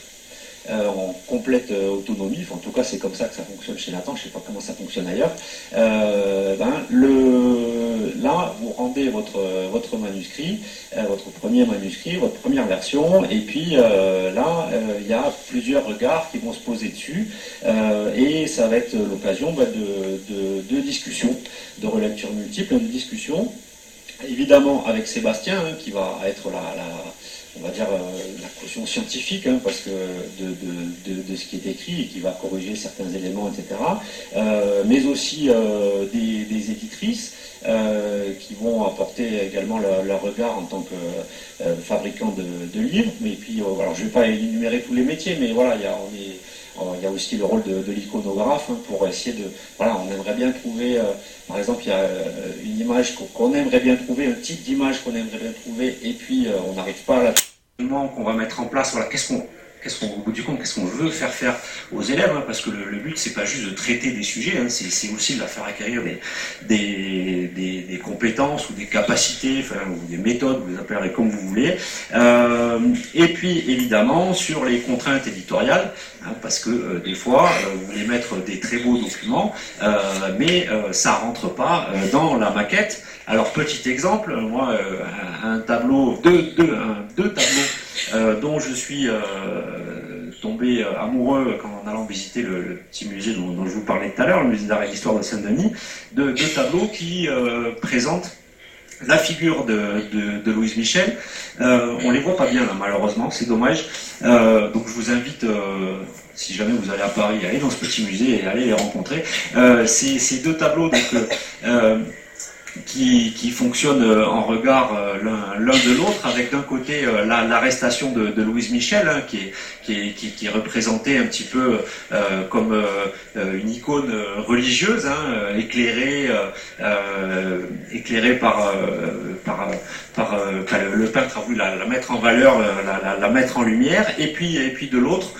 euh, en complète euh, autonomie, en tout cas c'est comme ça que ça fonctionne chez Nathan, je ne sais pas comment ça fonctionne ailleurs, euh, ben, là vous rendez votre, manuscrit, votre premier manuscrit, votre première version, et puis là il y a plusieurs regards qui vont se poser dessus, et ça va être l'occasion ben, de, discussions, de relectures multiples, de discussions, évidemment avec Sébastien hein, qui va être la on va dire, euh, la caution scientifique, hein, parce que de, ce qui est écrit et qui va corriger certains éléments, etc. Euh, mais aussi euh, des, éditrices qui vont apporter également leur, regard en tant que fabricant de, livres. Mais puis, alors, je ne vais pas énumérer tous les métiers, mais voilà, il y a, il y a aussi le rôle de, l'iconographe hein, pour essayer de. Voilà, on aimerait bien trouver, par exemple, il y a une image qu'on aimerait bien trouver, un type d'image qu'on aimerait bien trouver, et puis on n'arrive pas à la qu'on va mettre en place. Voilà, qu'est-ce qu'on qu'est-ce au bout du compte, qu'est-ce qu'on veut faire faire aux élèves, hein, parce que le, but, c'est pas juste de traiter des sujets, hein, c'est, aussi de leur faire acquérir des, des, compétences ou des capacités, ou des méthodes, vous les appellerez comme vous voulez. Euh, et puis, évidemment, sur les contraintes éditoriales, hein, parce que euh, des fois, euh, vous voulez mettre des très beaux documents, mais ça rentre pas dans la maquette. Alors, petit exemple, moi, un, tableau, deux, deux, deux tableaux euh, dont je suis euh, tombé euh, amoureux en allant visiter le, petit musée dont, je vous parlais tout à l'heure, le musée d'art et d'histoire de Saint-Denis, de deux tableaux qui présentent la figure de, Louise Michel. on les voit pas bien là, malheureusement, c'est dommage. donc je vous invite, si jamais vous allez à Paris, à aller dans ce petit musée et aller les rencontrer. ces, deux tableaux, donc qui, qui fonctionnent euh, en regard euh, l'un de l'autre, avec d'un côté euh, l'arrestation de, Louise Michel, hein, qui, est, représentée un petit peu comme une icône religieuse, hein, éclairée, éclairée par, le, peintre a voulu la, mettre en valeur, la, mettre en lumière, et puis, et puis de l'autre,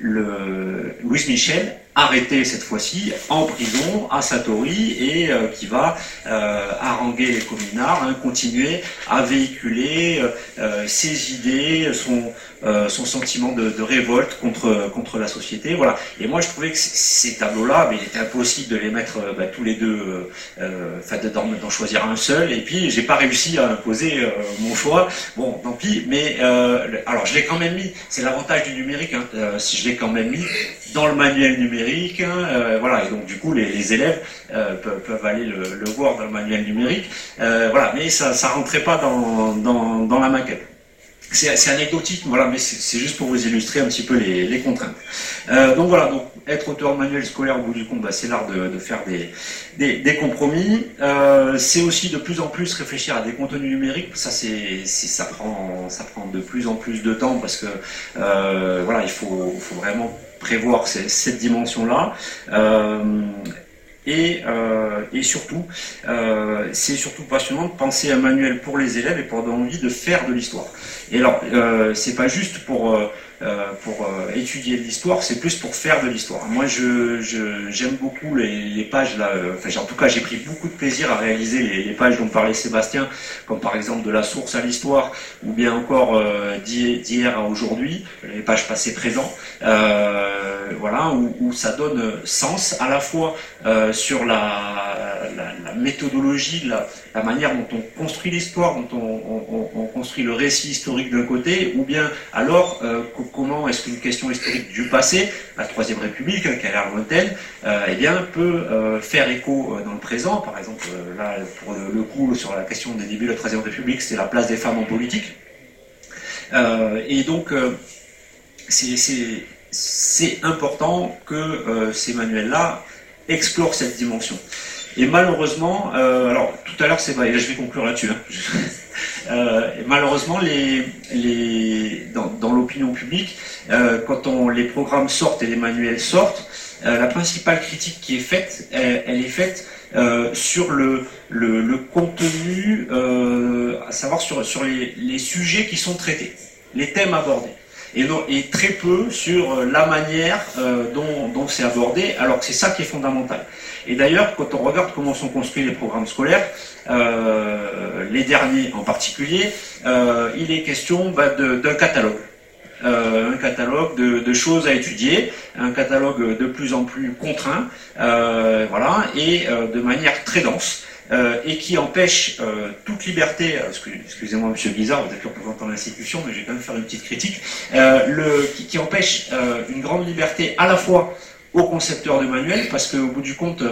le Louis Michel arrêté cette fois-ci en prison à Satori et euh, qui va euh, haranguer les communards, hein, continuer à véhiculer euh, ses idées, son, euh, son sentiment de, révolte contre, contre la société. Voilà. Et moi, je trouvais que ces tableaux-là, il était impossible de les mettre euh, bah, tous les deux, euh, enfin, d'en choisir un seul. Et puis, j'ai pas réussi à imposer mon choix. Bon, tant pis. Mais alors, je l'ai quand même mis. C'est l'avantage du numérique. Hein, si je l'ai quand même mis dans le manuel numérique. Hein, voilà. Et donc, du coup, les, élèves peuvent, peuvent, aller le, voir dans le manuel numérique. voilà. Mais ça, ça rentrait pas dans, dans, dans la maquette. C'est anecdotique, voilà, mais c'est juste pour vous illustrer un petit peu les, contraintes. Euh, donc voilà, donc être auteur manuel scolaire au bout du compte, bah, c'est l'art de, faire des, compromis. Euh, c'est aussi de plus en plus réfléchir à des contenus numériques. Ça, c'est ça prend ça prend de plus en plus de temps parce que euh, voilà, il faut, faut vraiment prévoir cette dimension-là. Euh, et, surtout, euh, c'est surtout passionnant de penser un manuel pour les élèves et pour donner envie de faire de l'histoire. Et alors, euh, c'est pas juste pour euh, pour euh, étudier l'histoire, c'est plus pour faire de l'histoire. Moi, je, j'aime beaucoup les, pages là. Euh, enfin, en tout cas, j'ai pris beaucoup de plaisir à réaliser les, pages dont parlait Sébastien, comme par exemple de la source à l'histoire, ou bien encore d'hier à aujourd'hui, les pages passées présent. voilà, où, ça donne sens à la fois sur la, méthodologie, de la, manière dont on construit l'histoire, dont on, construit le récit historique d'un côté, ou bien alors euh, comment est-ce qu'une question historique du passé, la Troisième République, qui a l'air lointaine, euh, eh bien, peut faire écho dans le présent. Par exemple, là, pour le, coup, sur la question des débuts de la Troisième République, c'est la place des femmes en politique. et donc, c'est important que ces manuels-là explore cette dimension. Et malheureusement, euh, alors tout à l'heure c'est je vais conclure là-dessus. Hein. Euh, malheureusement, dans, l'opinion publique, euh, quand les programmes sortent et les manuels sortent, la principale critique qui est faite, elle, est faite sur le, contenu, à savoir sur, les, sujets qui sont traités, les thèmes abordés. Et, très peu sur la manière dont, dont c'est abordé, alors que c'est ça qui est fondamental. Et d'ailleurs, quand on regarde comment sont construits les programmes scolaires, euh, les derniers en particulier, euh, il est question bah, d'un catalogue. Euh, un catalogue de, choses à étudier, un catalogue de plus en plus contraint, voilà, et de manière très dense. Et qui empêche toute liberté, excusez-moi Monsieur Guizard, vous êtes représentant de l'institution, mais je vais quand même faire une petite critique, qui, empêche une grande liberté à la fois aux concepteurs de manuels, parce qu'au bout du compte,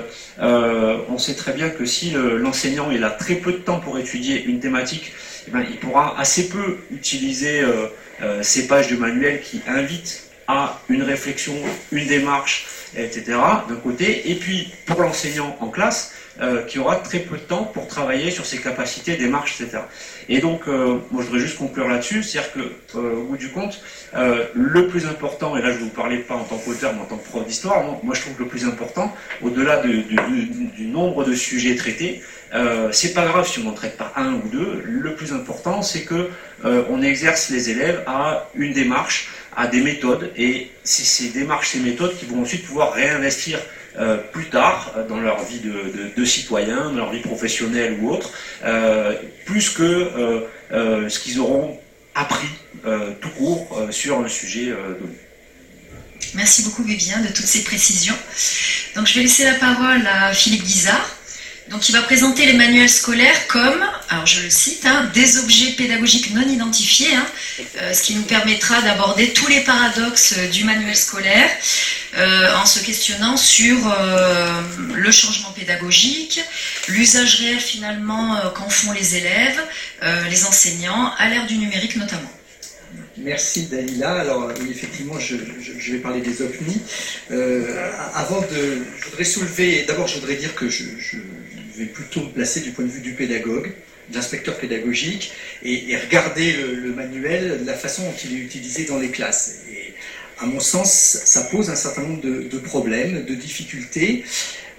euh, on sait très bien que si l'enseignant a très peu de temps pour étudier une thématique, eh ben, il pourra assez peu utiliser euh, euh, ces pages de manuel qui invitent à une réflexion, une démarche, etc. d'un côté, et puis pour l'enseignant en classe, qui aura très peu de temps pour travailler sur ses capacités, démarches, etc. Et donc, moi je voudrais juste conclure là-dessus, c'est-à-dire que, au bout du compte, euh, le plus important, et là je ne vous parlais pas en tant qu'auteur mais en tant que prof d'histoire, moi je trouve que le plus important, au-delà du, nombre de sujets traités, euh, c'est pas grave si on n'en traite pas un ou deux, le plus important c'est que euh, on exerce les élèves à une démarche, à des méthodes, et c'est ces démarches, ces méthodes qui vont ensuite pouvoir réinvestir euh, plus tard dans leur vie de, de, citoyen, dans leur vie professionnelle ou autre, plus que ce qu'ils auront appris euh, tout court euh, sur un sujet euh, donné. Merci beaucoup Vivien de toutes ces précisions. Donc je vais laisser la parole à Philippe Guizard. Donc il va présenter les manuels scolaires comme, alors je le cite, hein, des objets pédagogiques non identifiés, hein, ce qui nous permettra d'aborder tous les paradoxes du manuel scolaire en se questionnant sur le changement pédagogique, l'usage réel finalement qu'en font les élèves, les enseignants, à l'ère du numérique notamment. Merci Dalila. Alors effectivement, je, vais parler des OVNI. Euh, avant de, je voudrais soulever, d'abord je voudrais dire que je, vais plutôt me placer du point de vue du pédagogue, de l'inspecteur pédagogique, et, regarder le, manuel, la façon dont il est utilisé dans les classes. À mon sens, ça pose un certain nombre de, problèmes, de difficultés.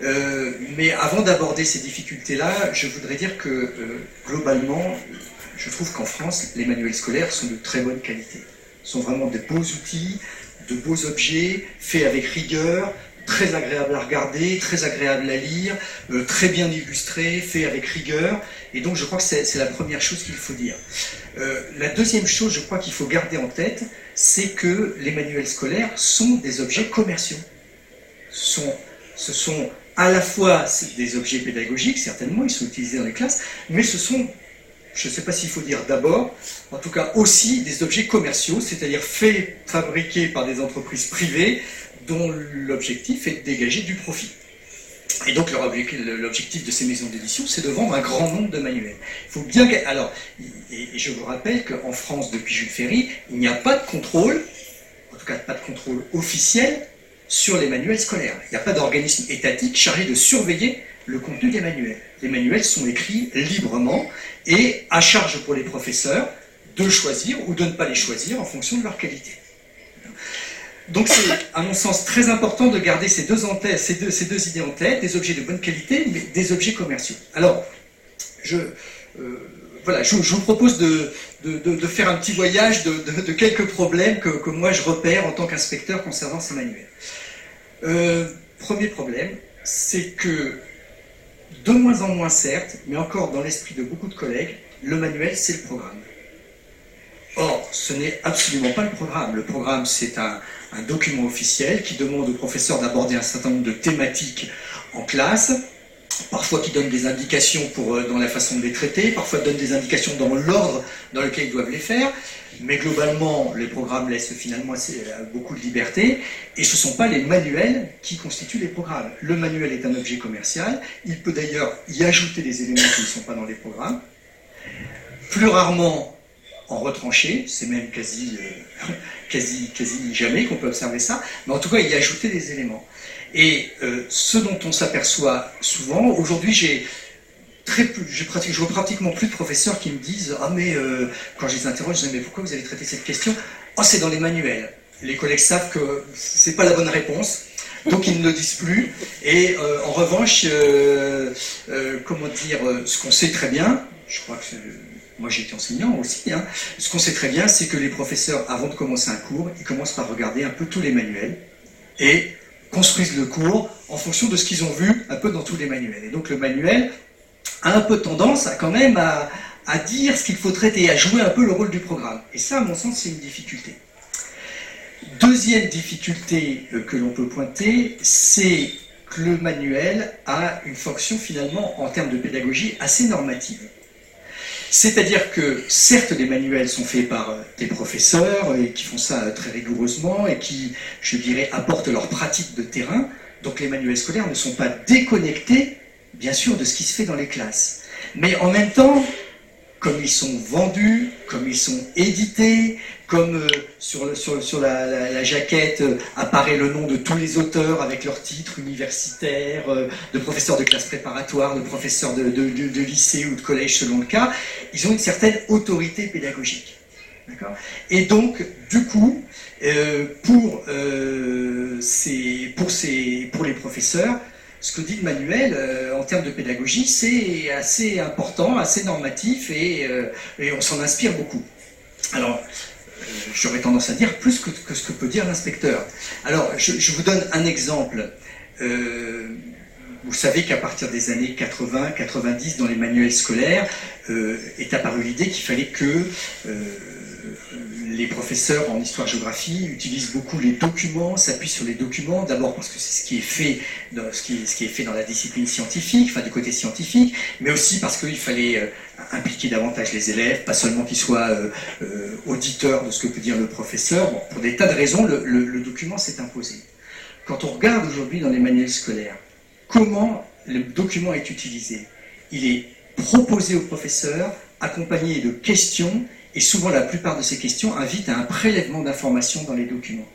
Euh, mais avant d'aborder ces difficultés-là, je voudrais dire que euh, globalement, je trouve qu'en France, les manuels scolaires sont de très bonne qualité. Ce sont vraiment de beaux outils, de beaux objets, faits avec rigueur, très agréables à regarder, très agréables à lire, euh, très bien illustrés, faits avec rigueur. Et donc je crois que c'est la première chose qu'il faut dire. Euh, la deuxième chose, je crois qu'il faut garder en tête, c'est que les manuels scolaires sont des objets commerciaux. Ce sont à la fois des objets pédagogiques, certainement, ils sont utilisés dans les classes, mais ce sont je ne sais pas s'il faut dire d'abord, en tout cas aussi des objets commerciaux, c'est-à-dire faits, fabriqués par des entreprises privées dont l'objectif est de dégager du profit. Et donc l'objectif de ces maisons d'édition, c'est de vendre un grand nombre de manuels. Il faut bien alors, et je vous rappelle qu'en France, depuis Jules Ferry, il n'y a pas de contrôle, en tout cas pas de contrôle officiel sur les manuels scolaires. Il n'y a pas d'organisme étatique chargé de surveiller le contenu des manuels. Les manuels sont écrits librement et à charge pour les professeurs de choisir ou de ne pas les choisir en fonction de leur qualité. Donc c'est, à mon sens, très important de garder ces deux, idées en tête, des objets de bonne qualité, mais des objets commerciaux. Alors, je, euh, voilà, je, vous propose de, faire un petit voyage de, quelques problèmes que, que, moi je repère en tant qu'inspecteur concernant ces manuels. Euh, premier problème, c'est que de moins en moins certes, mais encore dans l'esprit de beaucoup de collègues, le manuel, c'est le programme. Or, ce n'est absolument pas le programme. Le programme, c'est un, document officiel qui demande aux professeurs d'aborder un certain nombre de thématiques en classe parfois qui donnent des indications pour, euh, dans la façon de les traiter, parfois donnent des indications dans l'ordre dans lequel ils doivent les faire, mais globalement, les programmes laissent finalement euh, beaucoup de liberté, et ce ne sont pas les manuels qui constituent les programmes. Le manuel est un objet commercial, il peut d'ailleurs y ajouter des éléments qui ne sont pas dans les programmes, plus rarement en retrancher, c'est même quasi, euh, quasi, quasi jamais qu'on peut observer ça, mais en tout cas y ajouter des éléments. Et euh, ce dont on s'aperçoit souvent, aujourd'hui j'ai très je, pratique, je vois pratiquement plus de professeurs qui me disent Ah, mais euh, quand je les interroge, je dis Mais pourquoi vous avez traité cette question? Ah, c'est dans les manuels. Les collègues savent que c'est pas la bonne réponse. Donc ils ne le disent plus. Et en revanche, comment dire, ce qu'on sait très bien, je crois que moi été enseignant aussi, hein, ce qu'on sait très bien, c'est que les professeurs, avant de commencer un cours, ils commencent par regarder un peu tous les manuels et construisent le cours en fonction de ce qu'ils ont vu un peu dans tous les manuels. Et donc le manuel a un peu tendance à quand même à, dire ce qu'il faut traiter, à jouer un peu le rôle du programme. Et ça, à mon sens, c'est une difficulté. Deuxième difficulté euh, que l'on peut pointer, c'est que le manuel a une fonction finalement en termes de pédagogie assez normative. C'est-à-dire que certes les manuels sont faits par euh, des professeurs et qui font ça euh, très rigoureusement et qui, je dirais, apportent leur pratique de terrain. Donc les manuels scolaires ne sont pas déconnectés, bien sûr, de ce qui se fait dans les classes. Mais en même temps, comme ils sont vendus, comme ils sont édités, comme euh, sur, sur, la, jaquette euh, apparaît le nom de tous les auteurs avec leurs titres universitaires, euh, de professeurs de classe préparatoire, de professeurs de, lycée ou de collège selon le cas, ils ont une certaine autorité pédagogique. Et donc, du coup, pour, ces, pour, ces, pour les professeurs, ce que dit le manuel en termes de pédagogie, c'est assez important, assez normatif et, et on s'en inspire beaucoup. Alors, j'aurais tendance à dire plus que, ce que peut dire l'inspecteur. Alors, je, vous donne un exemple. Euh, vous savez qu'à partir des années 80-90, dans les manuels scolaires, euh, est apparue l'idée qu'il fallait que euh, les professeurs en histoire-géographie utilisent beaucoup les documents, s'appuient sur les documents, d'abord parce que c'est ce qui est fait dans, ce qui, est fait dans la discipline scientifique, du côté scientifique, mais aussi parce qu'il fallait euh, impliquer davantage les élèves, pas seulement qu'ils soient euh, euh, auditeurs de ce que peut dire le professeur. pour des tas de raisons, le, le document s'est imposé. Quand on regarde aujourd'hui dans les manuels scolaires, comment le document est utilisé, il est proposé au professeur, accompagné de questions et souvent, la plupart de ces questions invitent à un prélèvement d'informations dans les documents.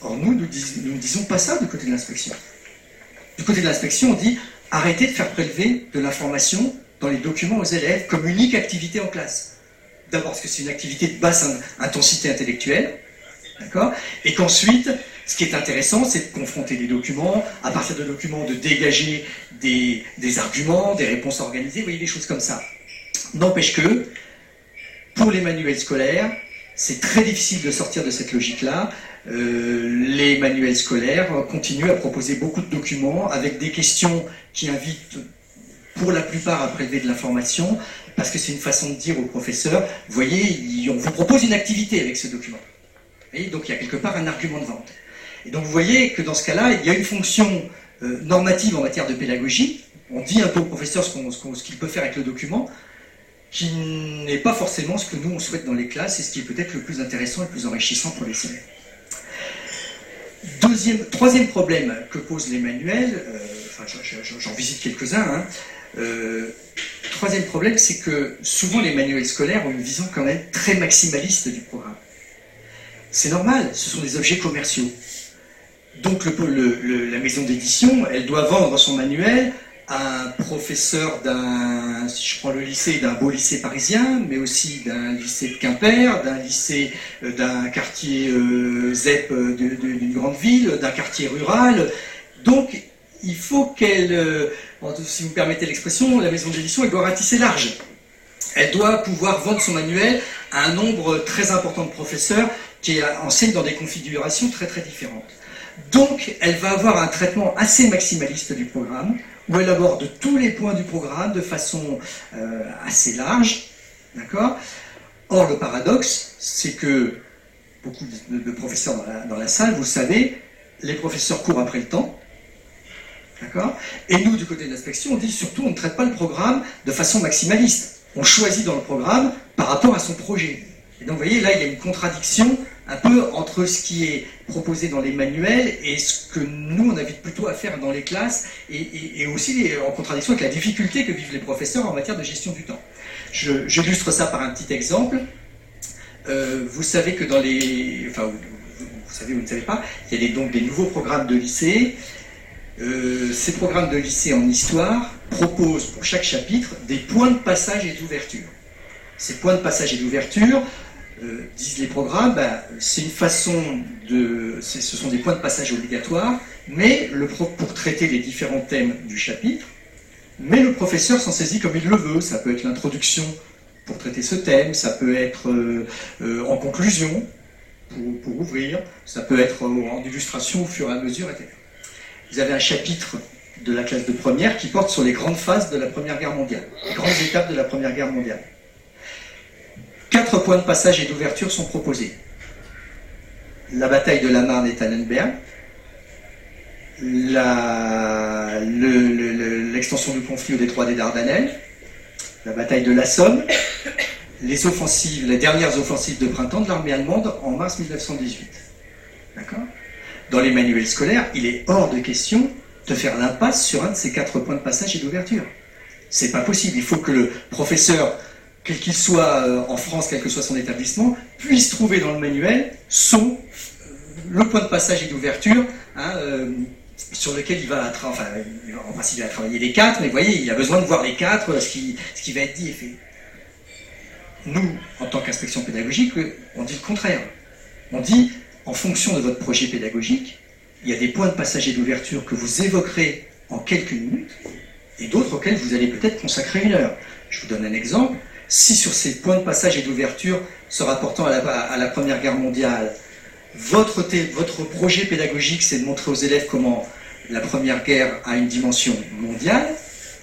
Or, nous, nous, ne disons pas ça du côté de l'inspection. Du côté de l'inspection, on dit arrêtez de faire prélever de l'information dans les documents aux élèves comme unique activité en classe. D'abord parce que c'est une activité de basse intensité intellectuelle, d'accord? Et qu'ensuite, ce qui est intéressant, c'est de confronter les documents, à partir de documents, de dégager des, des arguments, des réponses organisées, vous voyez, des choses comme ça. N'empêche que, pour les manuels scolaires, c'est très difficile de sortir de cette logique-là. Euh, les manuels scolaires continuent à proposer beaucoup de documents avec des questions qui invitent pour la plupart à prélever de l'information, parce que c'est une façon de dire aux professeurs, voyez, on vous propose une activité avec ce document. Donc il y a quelque part un argument de vente. Et donc vous voyez que dans ce cas-là, il y a une fonction euh, normative en matière de pédagogie. On dit un peu au professeur ce qu'il peut faire avec le document, qui n'est pas forcément ce que nous on souhaite dans les classes et ce qui est peut-être le plus intéressant et le plus enrichissant pour les élèves. Deuxième, troisième problème que posent les manuels, euh, enfin j'en visite quelques-uns, hein, euh, troisième problème c'est que souvent les manuels scolaires ont une vision quand même très maximaliste du programme. C'est normal, ce sont des objets commerciaux. Donc la maison d'édition, elle doit vendre son manuel un professeur d'un, si je prends le lycée, d'un beau lycée parisien, mais aussi d'un lycée de Quimper, d'un lycée euh, d'un quartier euh, ZEP euh, d'une grande ville, d'un quartier rural. Donc, il faut qu'elle, si vous me permettez l'expression, la maison d'édition, elle doit ratisser large. Elle doit pouvoir vendre son manuel à un nombre très important de professeurs qui enseignent dans des configurations très très différentes. Donc, elle va avoir un traitement assez maximaliste du programme, où elle aborde tous les points du programme de façon euh, assez large. D'accord? Or, le paradoxe, c'est que beaucoup de, professeurs dans la, salle, vous le savez, les professeurs courent après le temps. D'accord? Et nous, du côté de l'inspection, on dit surtout on ne traite pas le programme de façon maximaliste. On choisit dans le programme par rapport à son projet. Et donc, vous voyez, là, il y a une contradiction un peu entre ce qui est proposé dans les manuels et ce que nous, on invite plutôt à faire dans les classes, et, aussi en contradiction avec la difficulté que vivent les professeurs en matière de gestion du temps. J'illustre ça par un petit exemple. Euh, vous savez que dans les... Enfin, vous, savez ou vous ne savez pas, il y a donc des nouveaux programmes de lycée. Euh, ces programmes de lycée en histoire proposent pour chaque chapitre des points de passage et d'ouverture. Ces points de passage et d'ouverture, euh, disent les programmes, ben, c'est une façon de. Ce sont des points de passage obligatoires, mais le pour traiter les différents thèmes du chapitre, mais le professeur s'en saisit comme il le veut. Ça peut être l'introduction pour traiter ce thème, ça peut être euh, euh, en conclusion pour, ouvrir, ça peut être en illustration au fur et à mesure, etc. Vous avez un chapitre de la classe de première qui porte sur les grandes phases de la Première Guerre mondiale, les grandes étapes de la Première Guerre mondiale. Quatre points de passage et d'ouverture sont proposés. La bataille de la Marne et Tannenberg, l'extension du conflit au détroit des Dardanelles, la bataille de la Somme, les offensives, les dernières offensives de printemps de l'armée allemande en mars 1918. D'accord? Dans les manuels scolaires, il est hors de question de faire l'impasse sur un de ces quatre points de passage et d'ouverture. C'est pas possible. Il faut que le professeur quel qu'il soit euh, en France, quel que soit son établissement, puisse trouver dans le manuel son, euh, le point de passage et d'ouverture, hein, euh, sur lequel il va, enfin, en principe, il va travailler les quatre, mais vous voyez, il a besoin de voir les quatre, ce qui, ce qui va être dit et fait. Nous, en tant qu'inspection pédagogique, on dit le contraire. On dit, en fonction de votre projet pédagogique, il y a des points de passage et d'ouverture que vous évoquerez en quelques minutes, et d'autres auxquels vous allez peut-être consacrer une heure. Je vous donne un exemple si sur ces points de passage et d'ouverture se rapportant à la, Première Guerre mondiale, votre, projet pédagogique, c'est de montrer aux élèves comment la Première Guerre a une dimension mondiale,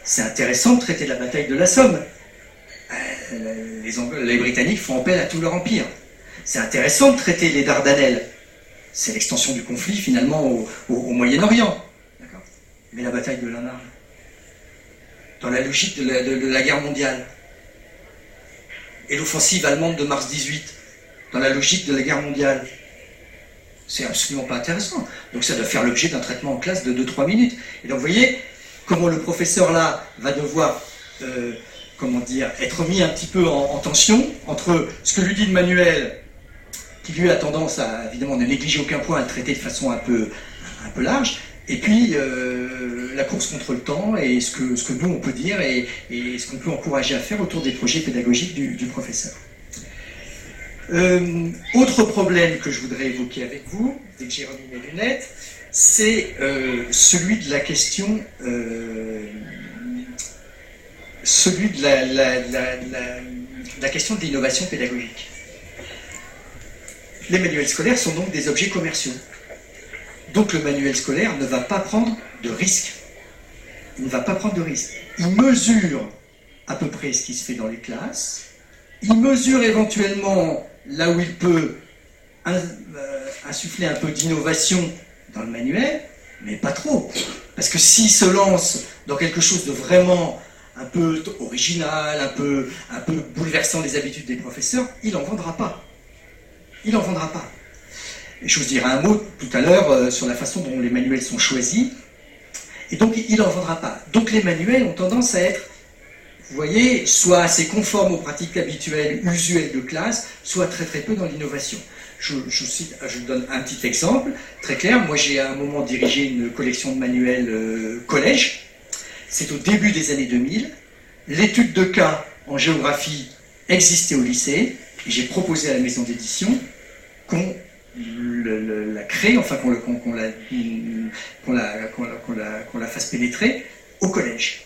c'est intéressant de traiter la bataille de la Somme. Euh, les, les, Britanniques font appel à tout leur empire. C'est intéressant de traiter les Dardanelles. C'est l'extension du conflit finalement au, Moyen-Orient. Mais la bataille de la Marne, dans la logique de la guerre mondiale, et l'offensive allemande de mars 18, dans la logique de la guerre mondiale. C'est absolument pas intéressant. Donc ça doit faire l'objet d'un traitement en classe de 2-3 minutes. Et donc vous voyez comment le professeur là va devoir, euh, comment dire, être mis un petit peu en, tension entre ce que lui dit le manuel, qui lui a tendance à évidemment ne négliger aucun point, à le traiter de façon un peu, un peu large, et puis, euh, la course contre le temps et ce que, ce que nous, on peut dire et, ce qu'on peut encourager à faire autour des projets pédagogiques du, professeur. Euh, autre problème que je voudrais évoquer avec vous, dès que j'ai remis mes lunettes, c'est euh, celui de la question, celui de la, la question de l'innovation pédagogique. Les manuels scolaires sont donc des objets commerciaux. Donc le manuel scolaire ne va pas prendre de risques. Il ne va pas prendre de risques. Il mesure à peu près ce qui se fait dans les classes. Il mesure éventuellement là où il peut euh, insuffler un peu d'innovation dans le manuel, mais pas trop. Parce que s'il se lance dans quelque chose de vraiment un peu original, un peu, un peu bouleversant les habitudes des professeurs, il n'en vendra pas. Il n'en vendra pas. Je vous dirai un mot tout à l'heure euh, sur la façon dont les manuels sont choisis. Et donc, il n'en vendra pas. Donc, les manuels ont tendance à être, vous voyez, soit assez conformes aux pratiques habituelles, usuelles de classe, soit très très peu dans l'innovation. Je, vous donne un petit exemple très clair. Moi, j'ai à un moment dirigé une collection de manuels euh, collège. C'est au début des années 2000. L'étude de cas en géographie existait au lycée. J'ai proposé à la maison d'édition qu'on la créer, enfin qu'on la, fasse pénétrer au collège.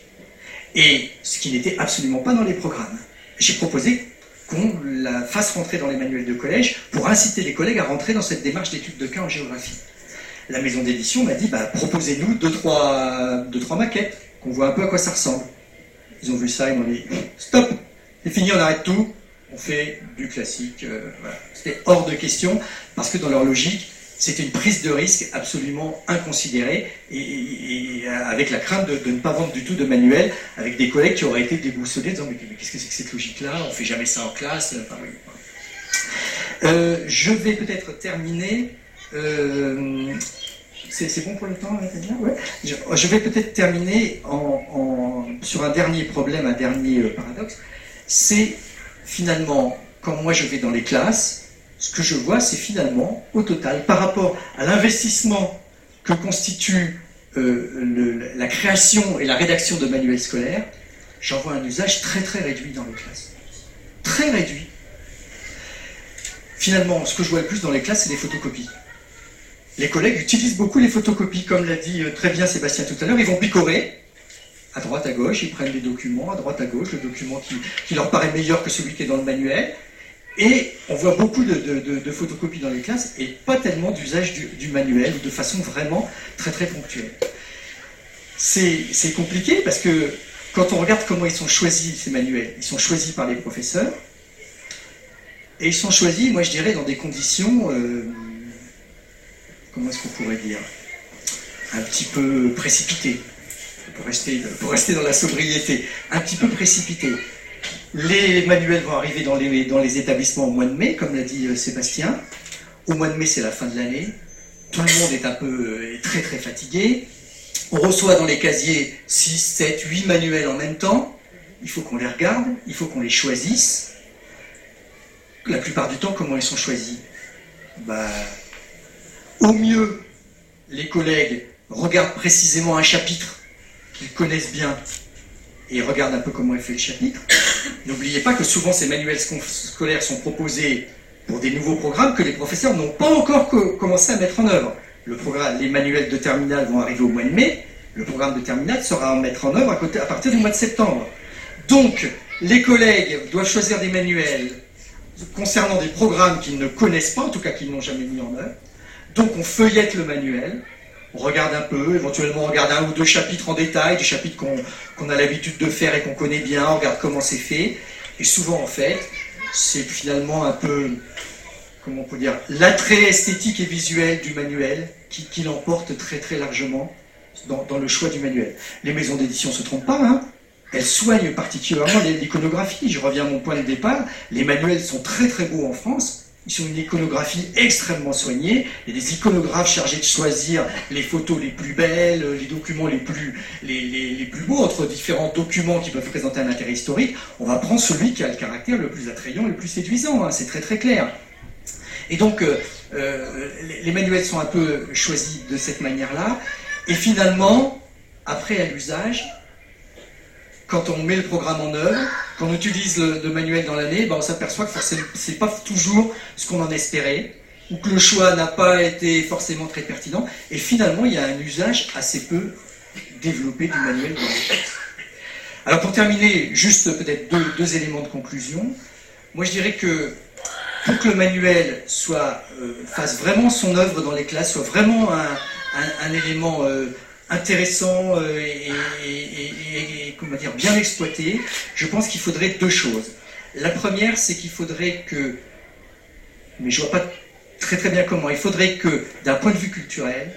Et ce qui n'était absolument pas dans les programmes. J'ai proposé qu'on la fasse rentrer dans les manuels de collège pour inciter les collègues à rentrer dans cette démarche d'étude de cas en géographie. La maison d'édition m'a dit bah, proposez-nous deux trois, deux, trois maquettes, qu'on voit un peu à quoi ça ressemble. Ils ont vu ça, ils m'ont dit stop, c'est fini, on arrête tout, on fait du classique. Euh, C'était hors de question, parce que dans leur logique, c'était une prise de risque absolument inconsidérée et, avec la crainte de, ne pas vendre du tout de manuel avec des collègues qui auraient été déboussolés disant mais, qu'est-ce que c'est que cette logique-là? On fait jamais ça en classe. Euh, je vais peut-être terminer. Euh, c'est bon pour le temps, ouais. je, vais peut-être terminer sur un dernier problème, un dernier euh, paradoxe. C'est finalement, quand moi je vais dans les classes, ce que je vois, c'est finalement, au total, par rapport à l'investissement que constitue euh, la création et la rédaction de manuels scolaires, j'en vois un usage très très réduit dans les classes. Très réduit. Finalement, ce que je vois le plus dans les classes, c'est les photocopies. Les collègues utilisent beaucoup les photocopies, comme l'a dit euh, très bien Sébastien tout à l'heure, ils vont picorer à droite à gauche, ils prennent des documents à droite à gauche, le document qui, leur paraît meilleur que celui qui est dans le manuel, et on voit beaucoup de, photocopies dans les classes et pas tellement d'usage du, manuel de façon vraiment très très ponctuelle. C'est compliqué parce que quand on regarde comment ils sont choisis, ces manuels, ils sont choisis par les professeurs. Et ils sont choisis, moi je dirais, dans des conditions, euh, comment est-ce qu'on pourrait dire, un petit peu précipitées, pour rester, dans la sobriété, un petit peu précipitées. Les manuels vont arriver dans les, dans les établissements au mois de mai, comme l'a dit euh, Sébastien. Au mois de mai, c'est la fin de l'année. Tout le monde est un peu euh, très très fatigué. On reçoit dans les casiers 6, 7, 8 manuels en même temps. Il faut qu'on les regarde, il faut qu'on les choisisse. La plupart du temps, comment ils sont choisis? Bah, Au mieux, les collègues regardent précisément un chapitre qu'ils connaissent bien et regardent un peu comment est fait le chapitre. N'oubliez pas que souvent ces manuels scolaires sont proposés pour des nouveaux programmes que les professeurs n'ont pas encore commencé à mettre en œuvre. Les manuels de terminale vont arriver au mois de mai, le programme de terminale sera à mettre en œuvre à, à partir du mois de septembre. Donc, les collègues doivent choisir des manuels concernant des programmes qu'ils ne connaissent pas, en tout cas qu'ils n'ont jamais mis en œuvre. Donc, on feuillette le manuel, on regarde un peu, éventuellement on regarde un ou deux chapitres en détail, des chapitres qu'on a l'habitude de faire et qu'on connaît bien, on regarde comment c'est fait. Et souvent en fait, c'est finalement un peu, comment on peut dire, l'attrait esthétique et visuel du manuel qui, l'emporte très très largement dans, le choix du manuel. Les maisons d'édition ne se trompent pas, hein elles soignent particulièrement l'iconographie. Je reviens à mon point de départ, les manuels sont très très beaux en France, ils ont une iconographie extrêmement soignée. Il y a des iconographes chargés de choisir les photos les plus belles, les documents les plus, les, plus beaux, entre différents documents qui peuvent présenter un intérêt historique. On va prendre celui qui a le caractère le plus attrayant, le plus séduisant. Hein. c'est très très clair. Et donc, euh, euh, les, manuels sont un peu choisis de cette manière-là. Et finalement, après à l'usage, quand on met le programme en œuvre, quand on utilise le, manuel dans l'année, ben on s'aperçoit que ce n'est pas toujours ce qu'on en espérait, ou que le choix n'a pas été forcément très pertinent, et finalement il y a un usage assez peu développé du manuel dans les Alors pour terminer, juste peut-être deux, éléments de conclusion. Moi je dirais que pour que le manuel soit, euh, fasse vraiment son œuvre dans les classes, soit vraiment un, élément euh, intéressant euh, et, comment dire, bien exploité, je pense qu'il faudrait deux choses. La première, c'est qu'il faudrait que, mais je vois pas très très bien comment, il faudrait que, d'un point de vue culturel,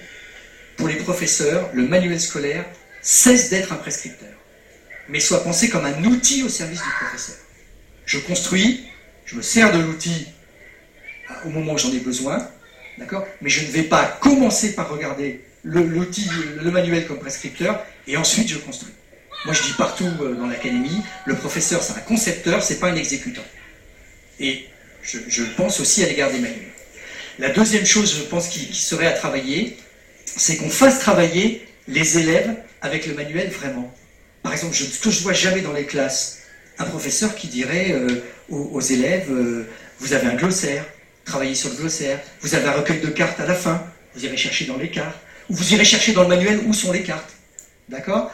pour les professeurs, le manuel scolaire cesse d'être un prescripteur, mais soit pensé comme un outil au service du professeur. Je construis, je me sers de l'outil au moment où j'en ai besoin, d'accord Mais je ne vais pas commencer par regarder l'outil, le, manuel comme prescripteur, et ensuite je construis. Moi je dis partout euh, dans l'académie, le professeur c'est un concepteur, c'est pas un exécutant. Et je, pense aussi à l'égard des manuels. La deuxième chose, je pense, qui, serait à travailler, c'est qu'on fasse travailler les élèves avec le manuel vraiment. Par exemple, ce que je vois jamais dans les classes, un professeur qui dirait euh, aux, élèves, euh, vous avez un glossaire, travaillez sur le glossaire, vous avez un recueil de cartes à la fin, vous irez chercher dans les cartes, vous irez chercher dans le manuel où sont les cartes. D'accord?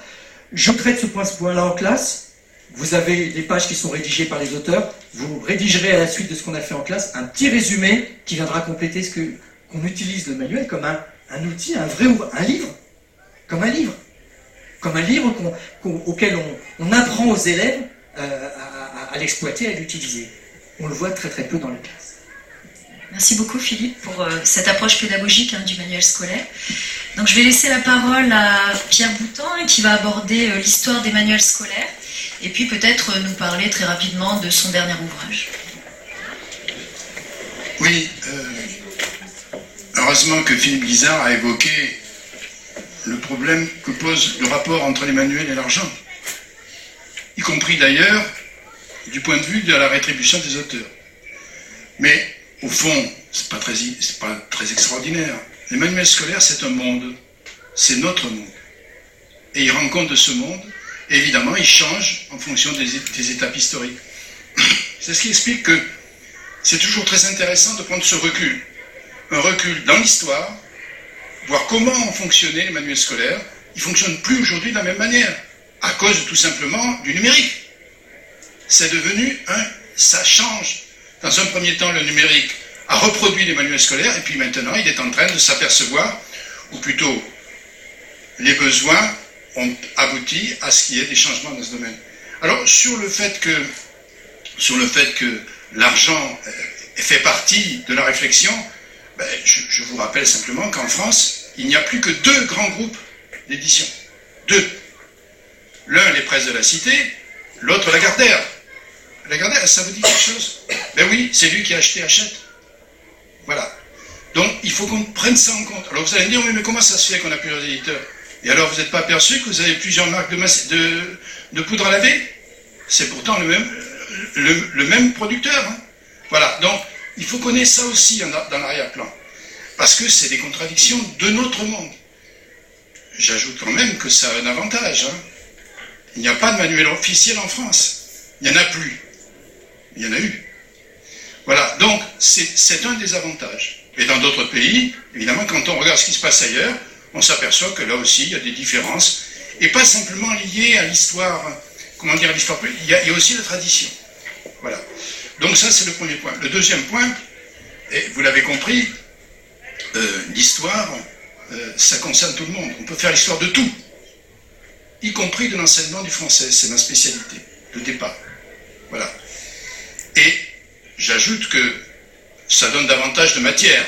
Je traite ce point-là en classe. Vous avez des pages qui sont rédigées par les auteurs. Vous rédigerez à la suite de ce qu'on a fait en classe un petit résumé qui viendra compléter ce qu'on utilise le manuel comme un, outil, un vrai un livre, comme un livre, comme un livre auquel on, apprend aux élèves euh, à l'exploiter, à l'utiliser. On le voit très très peu dans les classes. Merci beaucoup Philippe pour euh, cette approche pédagogique hein, du manuel scolaire. Donc je vais laisser la parole à Pierre Boutan qui va aborder euh, l'histoire des manuels scolaires et puis peut-être euh, nous parler très rapidement de son dernier ouvrage. Oui, heureusement que Philippe Guizard a évoqué le problème que pose le rapport entre les manuels et l'argent, y compris d'ailleurs du point de vue de la rétribution des auteurs. Mais au fond, c'est pas très, pas très extraordinaire. Les manuels scolaires, c'est un monde. C'est notre monde. Et il rend compte de ce monde. Évidemment, il change en fonction des, des étapes historiques. C'est ce qui explique que c'est toujours très intéressant de prendre ce recul. Un recul dans l'histoire, voir comment ont fonctionné les manuels scolaires. Ils ne fonctionnent plus aujourd'hui de la même manière, à cause tout simplement du numérique. C'est devenu un, ça change. Dans un premier temps, le numérique a reproduit les manuels scolaires, et puis maintenant, il est en train de s'apercevoir, ou plutôt, les besoins ont abouti à ce qu'il y ait des changements dans ce domaine. Alors, sur le fait que, sur le fait que l'argent euh, fait partie de la réflexion, ben, je, vous rappelle simplement qu'en France, il n'y a plus que deux grands groupes d'édition. Deux. L'un, les presses de la cité, l'autre, la Gardère. Regardez, ça vous dit quelque chose Ben oui, c'est lui qui a acheté Hachette. Voilà. Donc, il faut qu'on prenne ça en compte. Alors, vous allez me dire, mais comment ça se fait qu'on a plusieurs éditeurs? Et alors, vous n'êtes pas aperçu que vous avez plusieurs marques de, de, poudre à laver? C'est pourtant le même, le, même producteur. Hein. voilà. Donc, il faut qu'on ait ça aussi dans l'arrière-plan. Parce que c'est des contradictions de notre monde. J'ajoute quand même que ça a un avantage. Hein. Il n'y a pas de manuel officiel en France. Il n'y en a plus. Il y en a eu. Voilà, donc c'est un des avantages. Et dans d'autres pays, évidemment, quand on regarde ce qui se passe ailleurs, on s'aperçoit que là aussi, il y a des différences, et pas simplement liées à l'histoire, comment dire, à l'histoire, il, y a aussi la tradition. Voilà. Donc ça, c'est le premier point. Le deuxième point, et vous l'avez compris, euh, l'histoire, euh, ça concerne tout le monde. On peut faire l'histoire de tout, y compris de l'enseignement du français. C'est ma spécialité, de départ. Voilà. Et j'ajoute que ça donne davantage de matière.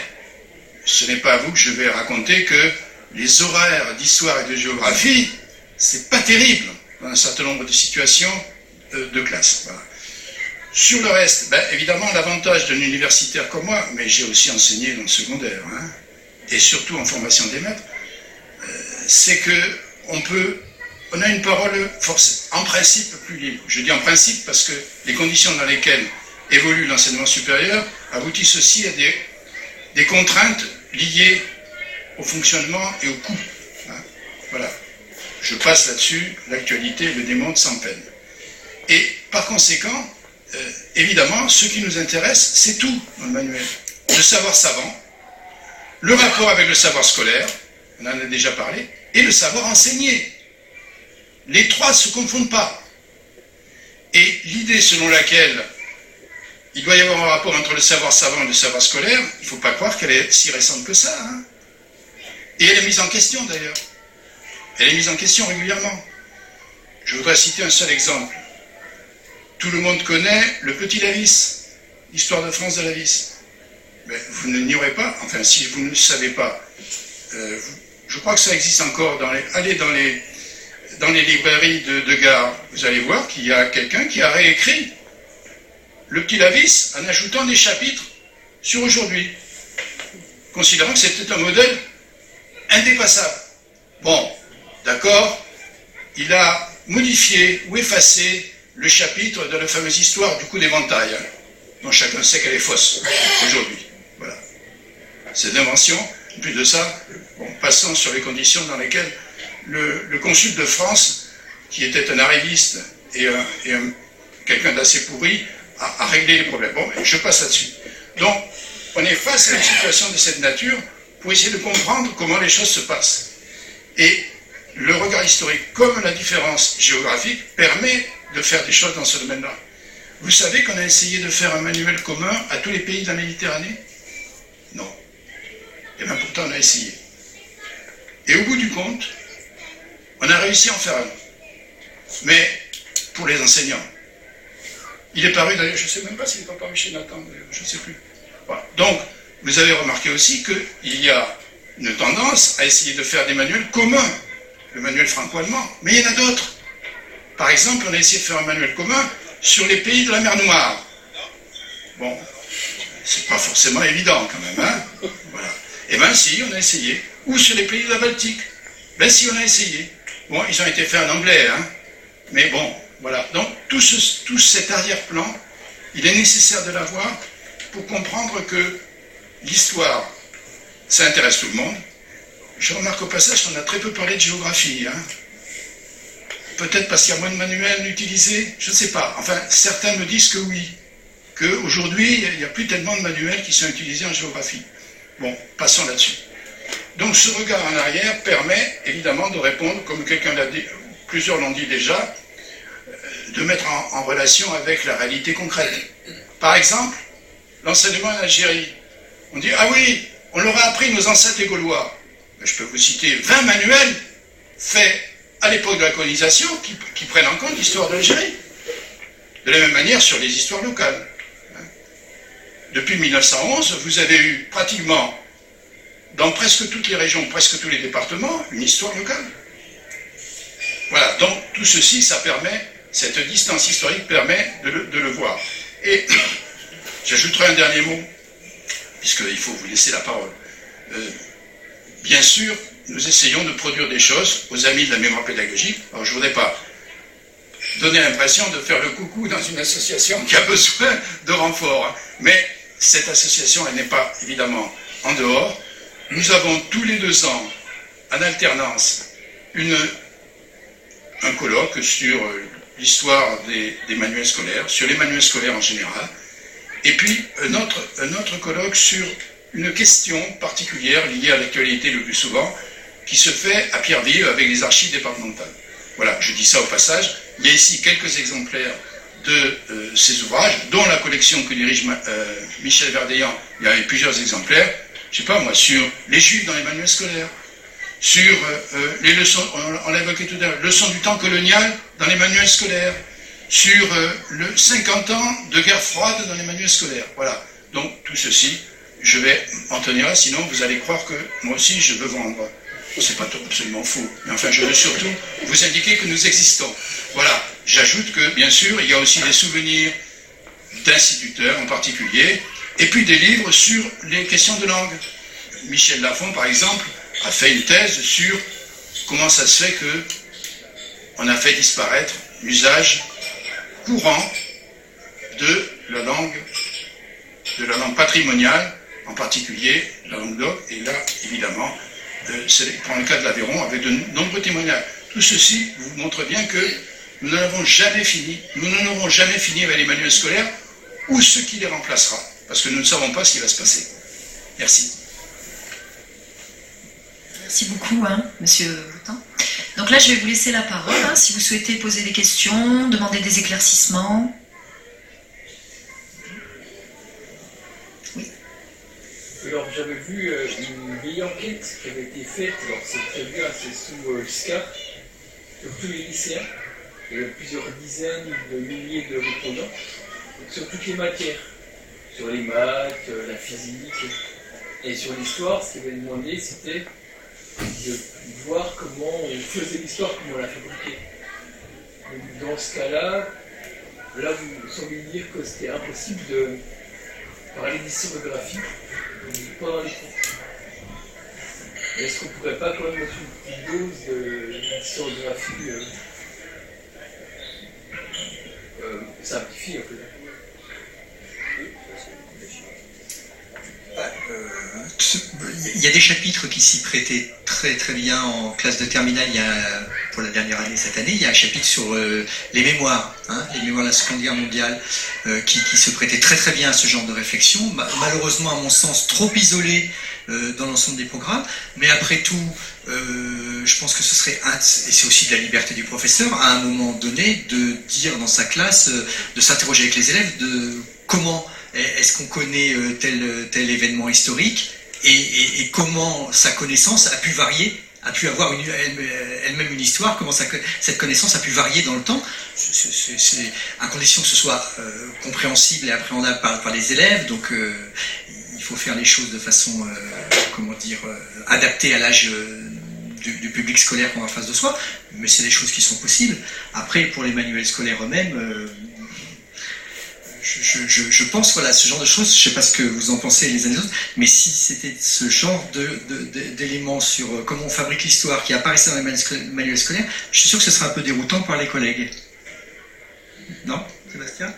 Ce n'est pas à vous que je vais raconter que les horaires d'histoire et de géographie, c'est pas terrible dans un certain nombre de situations euh, de, classe. Sur le reste, ben, évidemment, l'avantage d'un universitaire comme moi, mais j'ai aussi enseigné dans le secondaire, hein, et surtout en formation des maîtres, euh, c'est que on peut on a une parole force, en principe plus libre. Je dis en principe parce que les conditions dans lesquelles évolue l'enseignement supérieur aboutissent aussi à des, des, contraintes liées au fonctionnement et au coût. Hein. voilà. Je passe là-dessus, l'actualité le démontre sans peine. Et par conséquent, euh, évidemment, ce qui nous intéresse, c'est tout dans le manuel. Le savoir savant, le rapport avec le savoir scolaire, on en a déjà parlé, et le savoir enseigné. Les trois ne se confondent pas. Et l'idée selon laquelle il doit y avoir un rapport entre le savoir savant et le savoir scolaire, il ne faut pas croire qu'elle est si récente que ça. Hein. et elle est mise en question d'ailleurs. Elle est mise en question régulièrement. Je voudrais citer un seul exemple. Tout le monde connaît le petit Lavis, l'histoire de France de Lavis. Mais vous ne l'ignorez pas, enfin si vous ne le savez pas, euh, je crois que ça existe encore. Dans les, allez dans les, dans les librairies de, gare, vous allez voir qu'il y a quelqu'un qui a réécrit le petit Lavis en ajoutant des chapitres sur aujourd'hui, considérant que c'était un modèle indépassable. Bon, d'accord, il a modifié ou effacé le chapitre de la fameuse histoire du coup d'éventail, hein, dont chacun sait qu'elle est fausse aujourd'hui. Voilà. C'est d'invention. Plus de ça, bon, passons sur les conditions dans lesquelles le, consul de France, qui était un arriviste et, quelqu'un d'assez pourri, a, réglé les problèmes. Bon, je passe là-dessus. Donc, on est face à une situation de cette nature pour essayer de comprendre comment les choses se passent. Et le regard historique, comme la différence géographique, permet de faire des choses dans ce domaine-là. Vous savez qu'on a essayé de faire un manuel commun à tous les pays de la Méditerranée? Non. Et bien pourtant, on a essayé. Et au bout du compte, on a réussi à en faire un. Mais pour les enseignants. Il est paru d'ailleurs, je ne sais même pas s'il n'est pas paru chez Nathan, je ne sais plus. Donc, vous avez remarqué aussi qu'il y a une tendance à essayer de faire des manuels communs, le manuel franco-allemand, mais il y en a d'autres. Par exemple, on a essayé de faire un manuel commun sur les pays de la mer Noire. Bon, c'est pas forcément évident quand même, hein Voilà. Eh bien si, on a essayé. Ou sur les pays de la Baltique. Ben si, on a essayé. Bon, ils ont été faits en anglais, hein Mais bon, voilà. Donc, tout, tout cet arrière-plan, il est nécessaire de l'avoir pour comprendre que l'histoire, ça intéresse tout le monde. Je remarque au passage qu'on a très peu parlé de géographie. Hein Peut-être parce qu'il y a moins de manuels utilisés, je ne sais pas. Enfin, certains me disent que oui, qu'aujourd'hui, il n'y a plus tellement de manuels qui sont utilisés en géographie. Bon, passons là-dessus. Donc ce regard en arrière permet évidemment de répondre, comme plusieurs l'ont dit déjà, euh, de mettre en, relation avec la réalité concrète. Par exemple, l'enseignement en Algérie. On dit, ah oui, on leur appris nos ancêtres les Gaulois. je peux vous citer 20 manuels faits à l'époque de la colonisation qui, prennent en compte l'histoire d'Algérie. De la même manière sur les histoires locales. Depuis 1911, vous avez eu pratiquement, dans presque toutes les régions, presque tous les départements, une histoire locale. Voilà, donc tout ceci, ça permet, cette distance historique permet de le, voir. Et j'ajouterai un dernier mot, puisqu'il faut vous laisser la parole. Euh, bien sûr, nous essayons de produire des choses aux amis de la mémoire pédagogique. Alors je ne voudrais pas donner l'impression de faire le coucou dans une association qui a besoin de renfort. Hein. Mais cette association, elle n'est pas évidemment en dehors. Nous avons tous les deux ans, en alternance, un colloque sur l'histoire des, manuels scolaires, sur les manuels scolaires en général, et puis un autre, un autre colloque sur une question particulière liée à l'actualité le plus souvent, qui se fait à Pierreville avec les archives départementales. Voilà, je dis ça au passage. Il y a ici quelques exemplaires de euh, ces ouvrages, dont la collection que dirige euh, Michel Verdeillan. Il y a plusieurs exemplaires, je sais pas moi, sur les juifs dans les manuels scolaires, sur euh, les leçons, on, l'a évoqué tout à l'heure, leçons du temps colonial dans les manuels scolaires, sur le 50 ans de guerre froide dans les manuels scolaires. Voilà. Donc tout ceci, je vais en tenir là, sinon vous allez croire que moi aussi je veux vendre c'est pas absolument faux. Mais enfin, je veux surtout vous indiquer que nous existons. Voilà. J'ajoute que, bien sûr, il y a aussi des souvenirs d'instituteurs en particulier, et puis des livres sur les questions de langue. Michel Lafont, par exemple, a fait une thèse sur comment ça se fait que on a fait disparaître l'usage courant de la langue, de la langue patrimoniale, en particulier la langue d'oc, et là, évidemment, dans le cas de l'Aveyron, avec de nombreux témoignages. Tout ceci vous montre bien que nous n'avons jamais fini, nous n'aurons jamais fini avec les manuels scolaires ou ce qui les remplacera, parce que nous ne savons pas ce qui va se passer. Merci. Merci beaucoup, hein, Monsieur Boutin. Donc là, je vais vous laisser la parole, hein, si vous souhaitez poser des questions, demander des éclaircissements. Alors j'avais vu euh, une vieille enquête qui avait été faite, alors c'est très bien, c'est sous euh, Giscard, sur tous les lycéens. Il y avait plusieurs dizaines de milliers de répondants, sur toutes les matières, sur les maths, euh, la physique. Et sur l'histoire, ce qu'il avait demandé, c'était de voir comment on faisait l'histoire, comment on la fabriquait. dans ce cas-là, là vous semblez dire que c'était impossible de parler d'historiographie pendant les cours. Est-ce qu'on ne pourrait pas quand même mettre une petite dose d'historiographie euh, euh, simplifiée un peu il y a des chapitres qui s'y prêtaient très très bien en classe de terminale pour la dernière année cette année. Il y a un chapitre sur euh, les mémoires, hein, les mémoires de la Seconde Guerre mondiale, euh, qui, se prêtait très très bien à ce genre de réflexion. Malheureusement, à mon sens, trop isolé euh, dans l'ensemble des programmes. Mais après tout, je pense que ce serait, et c'est aussi de la liberté du professeur, à un moment donné, de dire dans sa classe, de s'interroger avec les élèves de comment est-ce qu'on connaît tel, tel événement historique et, comment sa connaissance a pu varier, a pu avoir elle-même une histoire, comment cette connaissance a pu varier dans le temps, à condition que ce soit euh, compréhensible et appréhendable par, les élèves. Donc euh, il faut faire les choses de façon, comment dire, adaptée à l'âge du, public scolaire qu'on a en face de soi, mais c'est des choses qui sont possibles. Après, pour les manuels scolaires eux-mêmes, je, pense, voilà, ce genre de choses, je ne sais pas ce que vous en pensez les uns les autres, mais si c'était ce genre d'éléments sur euh, comment on fabrique l'histoire qui apparaissait dans les manuels scolaires, je suis sûr que ce serait un peu déroutant par les collègues. Non Sébastien?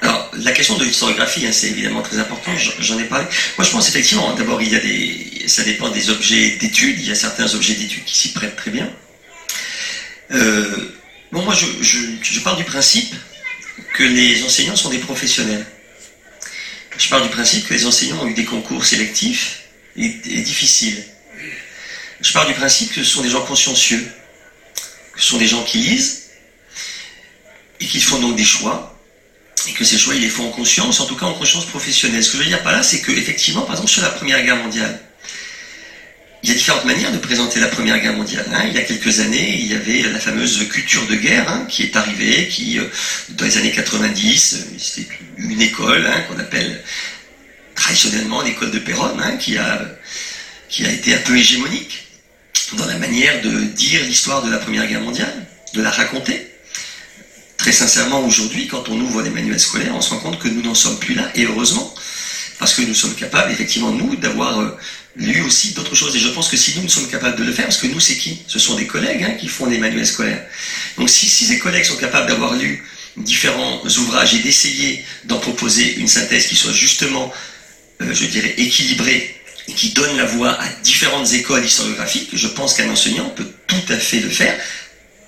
Alors, la question de l'historiographie, hein, c'est évidemment très important, j'en ai parlé. Moi, je pense effectivement, d'abord, il y a des, ça dépend des objets d'études, il y a certains objets d'études qui s'y prêtent très bien. Euh, Bon, moi, je, pars du principe que les enseignants sont des professionnels. Je pars du principe que les enseignants ont eu des concours sélectifs et, difficiles. Je pars du principe que ce sont des gens consciencieux, que ce sont des gens qui lisent et qui font donc des choix, et que ces choix, ils les font en conscience, en tout cas en conscience professionnelle. Ce que je veux dire par là, c'est que effectivement, par exemple, sur la Première Guerre mondiale, il y a différentes manières de présenter la Première Guerre mondiale. Hein. Il y a quelques années, il y avait la fameuse culture de guerre hein, qui est arrivée, qui, euh, dans les années 90, euh, c'était une école hein, qu'on appelle traditionnellement l'école de Péronne, qui, a, qui a été un peu hégémonique dans la manière de dire l'histoire de la Première Guerre mondiale, de la raconter. Très sincèrement, aujourd'hui, quand on ouvre les manuels scolaires, on se rend compte que nous n'en sommes plus là, et heureusement, parce que nous sommes capables, effectivement, nous, d'avoir euh, lu aussi d'autres choses. Et je pense que si nous, nous sommes capables de le faire, parce que nous, c'est qui? Ce sont des collègues hein, qui font des manuels scolaires. Donc si, si ces collègues sont capables d'avoir lu différents ouvrages et d'essayer d'en proposer une synthèse qui soit justement, euh, je dirais, équilibrée et qui donne la voix à différentes écoles historiographiques, je pense qu'un enseignant peut tout à fait le faire,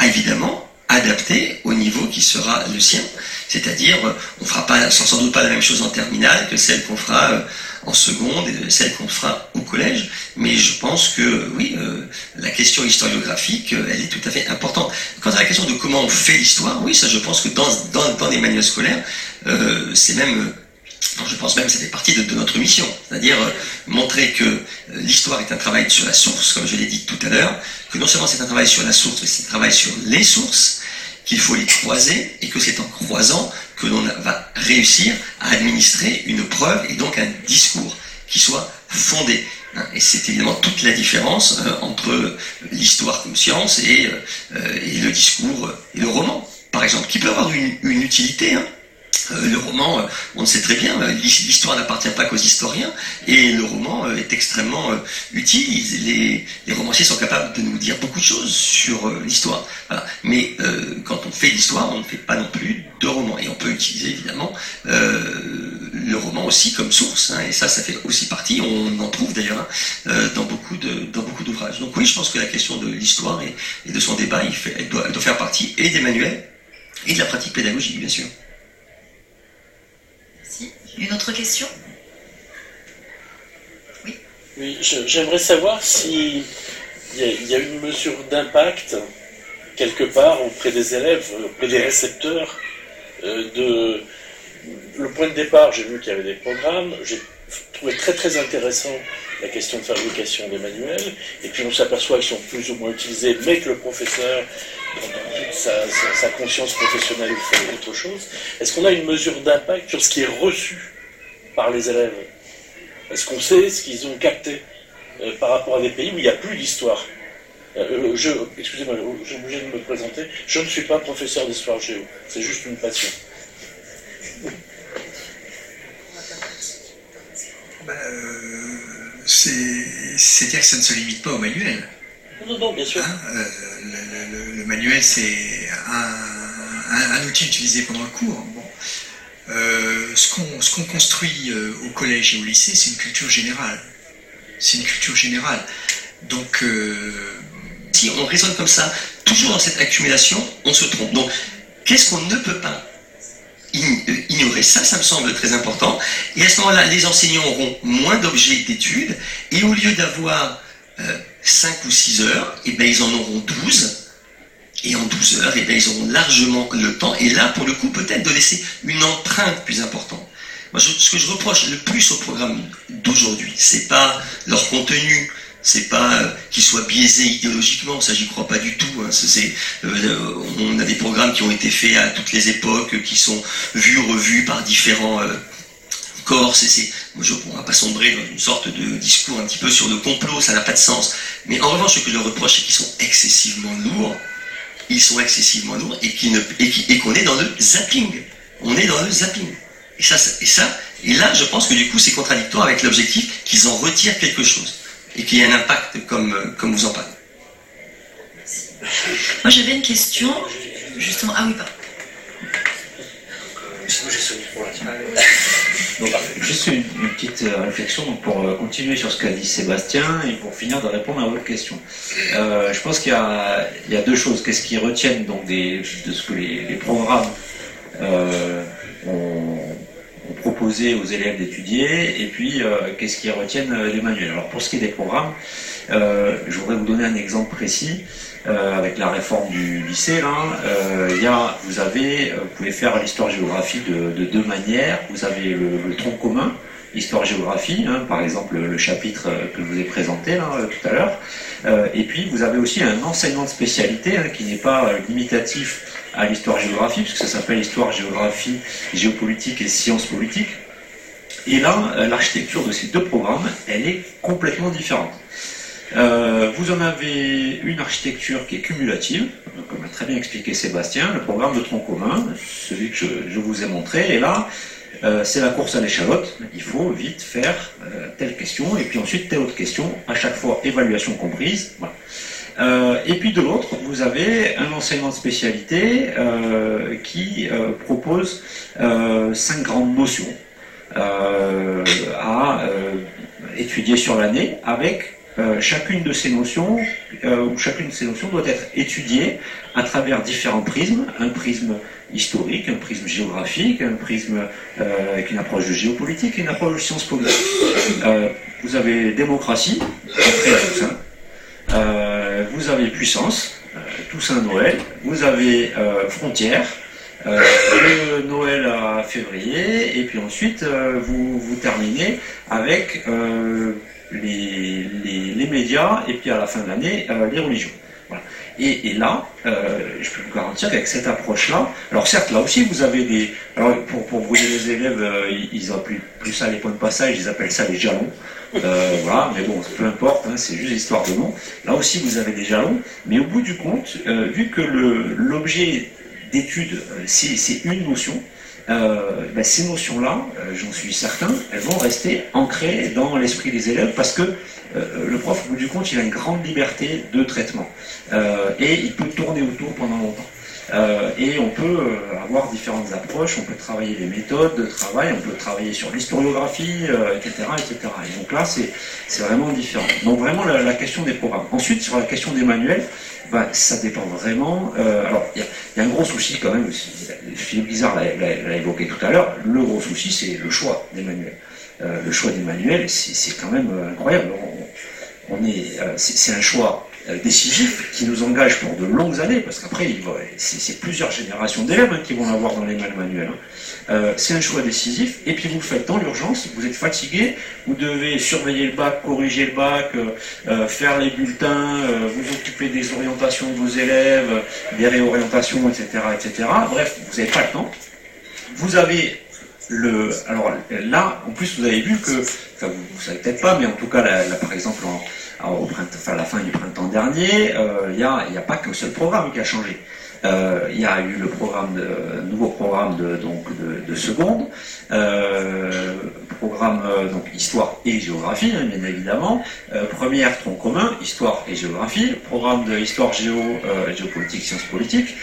évidemment adapté au niveau qui sera le sien. C'est-à-dire, on ne fera pas, sans doute pas la même chose en terminale que celle qu'on fera euh, en seconde et celle qu'on fera au collège, mais je pense que oui, euh, la question historiographique, euh, elle est tout à fait importante. Quant à la question de comment on fait l'histoire, oui, ça je pense que dans, dans, les manuels scolaires, euh, c'est même je pense même que ça fait partie de, notre mission, c'est-à-dire montrer que l'histoire est un travail sur la source, comme je l'ai dit tout à l'heure, que non seulement c'est un travail sur la source, mais c'est un travail sur les sources, qu'il faut les croiser, et que c'est en croisant que l'on va réussir à administrer une preuve et donc un discours qui soit fondé. Hein, et c'est évidemment toute la différence euh, entre l'histoire comme science et, euh, et, le discours et le roman, par exemple, qui peut avoir une, utilité. Hein, le roman, euh, on le sait très bien, euh, l'histoire n'appartient pas qu'aux historiens, et le roman est extrêmement utile. Les, romanciers sont capables de nous dire beaucoup de choses sur l'histoire. Mais quand on fait l'histoire, on ne fait pas non plus de roman. Et on peut utiliser évidemment le roman aussi comme source, hein, et ça, ça fait aussi partie, on en trouve d'ailleurs hein, dans beaucoup d'ouvrages. Donc oui, je pense que la question de l'histoire et, de son débat, elle doit faire partie et des manuels et de la pratique pédagogique, bien sûr. Une autre question? Oui. Oui, j'aimerais savoir s'il y, a une mesure d'impact quelque part auprès des élèves, auprès des récepteurs, euh, de le point de départ, j'ai vu qu'il y avait des programmes, j'ai trouvé très très intéressant la question de fabrication des manuels, et puis on s'aperçoit qu'ils sont plus ou moins utilisés, mais que le professeur, dans toute sa, conscience professionnelle, fait autre chose. Est-ce qu'on a une mesure d'impact sur ce qui est reçu par les élèves? Est-ce qu'on sait ce qu'ils ont capté euh, par rapport à des pays où il n'y a plus d'histoire? Euh, je, excusez-moi, j'ai obligé de me présenter. Je ne suis pas professeur d'histoire géo, c'est juste une passion. Euh, c'est-à-dire que ça ne se limite pas au manuel. Non, non, bien sûr. Hein, euh, le, manuel, c'est un, outil utilisé pendant le cours. Bon. Euh, ce qu'on construit au collège et au lycée, c'est une culture générale. C'est une culture générale. Donc, si on raisonne comme ça, toujours dans cette accumulation, on se trompe. Donc, qu'est-ce qu'on ne peut pas euh, ignorer. Ça, ça me semble très important. Et à ce moment-là, les enseignants auront moins d'objets d'études, et au lieu d'avoir 5 euh, ou 6 heures, et eh bien, ils en auront 12. Et en 12 heures, et eh bien, ils auront largement le temps, et là, pour le coup, peut-être de laisser une empreinte plus importante. Moi, ce que je reproche le plus au programme d'aujourd'hui, c'est pas leur contenu C'est pas euh, qu'ils soient biaisés idéologiquement, ça j'y crois pas du tout. Hein. C'est, euh, on a des programmes qui ont été faits à toutes les époques, qui sont vus, revus par différents euh, corps. C'est, je ne pas sombrer dans une sorte de discours un petit peu sur le complot, ça n'a pas de sens. Mais en revanche, ce que je reproche, c'est qu'ils sont excessivement lourds. Ils sont excessivement lourds et, qu'on est dans le zapping. On est dans le zapping. Et ça, et là, je pense que du coup, c'est contradictoire avec l'objectif qu'ils en retirent quelque chose et qu'il y ait un impact comme, euh, comme vous en parlez. Moi, j'avais une question, justement. Ah oui, pardon. juste une, petite euh, réflexion pour euh, continuer sur ce qu'a dit Sébastien et pour finir de répondre à votre question. je pense qu'il y, a deux choses. Qu'est-ce qui retiennent donc de ce que les, programmes ont, proposer aux élèves d'étudier, et puis euh, qu'est-ce qu'ils retiennent euh, les manuels. Alors pour ce qui est des programmes, euh, je voudrais vous donner un exemple précis. avec la réforme du lycée, là, il y a, vous avez, vous pouvez faire l'histoire-géographie de, deux manières. Vous avez le, tronc commun, histoire-géographie, hein, par exemple le chapitre que je vous ai présenté là, tout à l'heure. et puis vous avez aussi un enseignement de spécialité hein, qui n'est pas limitatif à l'histoire-géographie, puisque ça s'appelle histoire-géographie, géopolitique et sciences politiques. Et là, euh, l'architecture de ces deux programmes, elle est complètement différente. Euh, vous en avez une architecture qui est cumulative, comme a très bien expliqué Sébastien, le programme de tronc commun, celui que je, vous ai montré, et là, euh, c'est la course à l'échalote, il faut vite faire telle question, et puis ensuite telle autre question, à chaque fois évaluation comprise. Voilà. Euh, et puis de l'autre, vous avez un enseignement de spécialité euh, qui euh, propose cinq grandes notions à étudier sur l'année avec chacune de ces notions, ou chacune de ces notions doit être étudiée à travers différents prismes, un prisme historique, un prisme géographique, un prisme avec une approche de géopolitique et une approche de sciences politiques. vous avez démocratie, après tout ça, euh, vous avez puissance, euh, Toussaint Noël, vous avez euh, frontière, le Noël à février, et puis ensuite vous, vous terminez avec les, les, médias, et puis à la fin de l'année, les religions. Et, là, je peux vous garantir qu'avec cette approche-là, alors certes, là aussi, vous avez des... Alors, pour, pour vous les élèves, ils, ils appellent plus ça les points de passage, ils appellent ça les jalons. Euh, voilà, mais bon, peu importe, hein, c'est juste histoire de nom. Là aussi, vous avez des jalons, mais au bout du compte, euh, vu que l'objet d'étude, euh, c'est une notion, ben, ces notions-là, j'en suis certain, elles vont rester ancrées dans l'esprit des élèves parce que le prof, au bout du compte, il a une grande liberté de traitement et il peut tourner autour pendant longtemps. Euh, et on peut euh, avoir différentes approches, on peut travailler les méthodes de travail, on peut travailler sur l'historiographie, etc., euh, etc. Et donc là, c'est vraiment différent. Donc vraiment la, question des programmes. Ensuite, sur la question des manuels, bah, ça dépend vraiment. alors, il y, a un gros souci quand même, Philippe Bizarre l'a évoqué tout à l'heure, le gros souci, c'est le choix des manuels. le choix des manuels, c'est quand même incroyable. on est, c'est un choix décisif qui nous engage pour de longues années, parce qu'après, c'est plusieurs générations d'élèves qui vont l'avoir dans les manuels. Hein. Euh, c'est un choix décisif, et puis vous le faites dans l'urgence, vous êtes fatigué, vous devez surveiller le bac, corriger le bac, euh, faire les bulletins, vous occuper des orientations de vos élèves, des réorientations, etc. etc. Bref, vous n'avez pas le temps. Vous avez le. Alors là, en plus, vous avez vu que, vous ne savez peut-être pas, mais en tout cas, là, par exemple, en, à la fin du printemps dernier, euh, il n'y a, pas qu'un seul programme qui a changé. Euh, il y a eu le programme nouveau programme de, donc de, seconde, euh, programme donc histoire et géographie, hein, bien évidemment. première tronc commun, histoire et géographie. Programme de histoire géo, géopolitique, sciences politiques.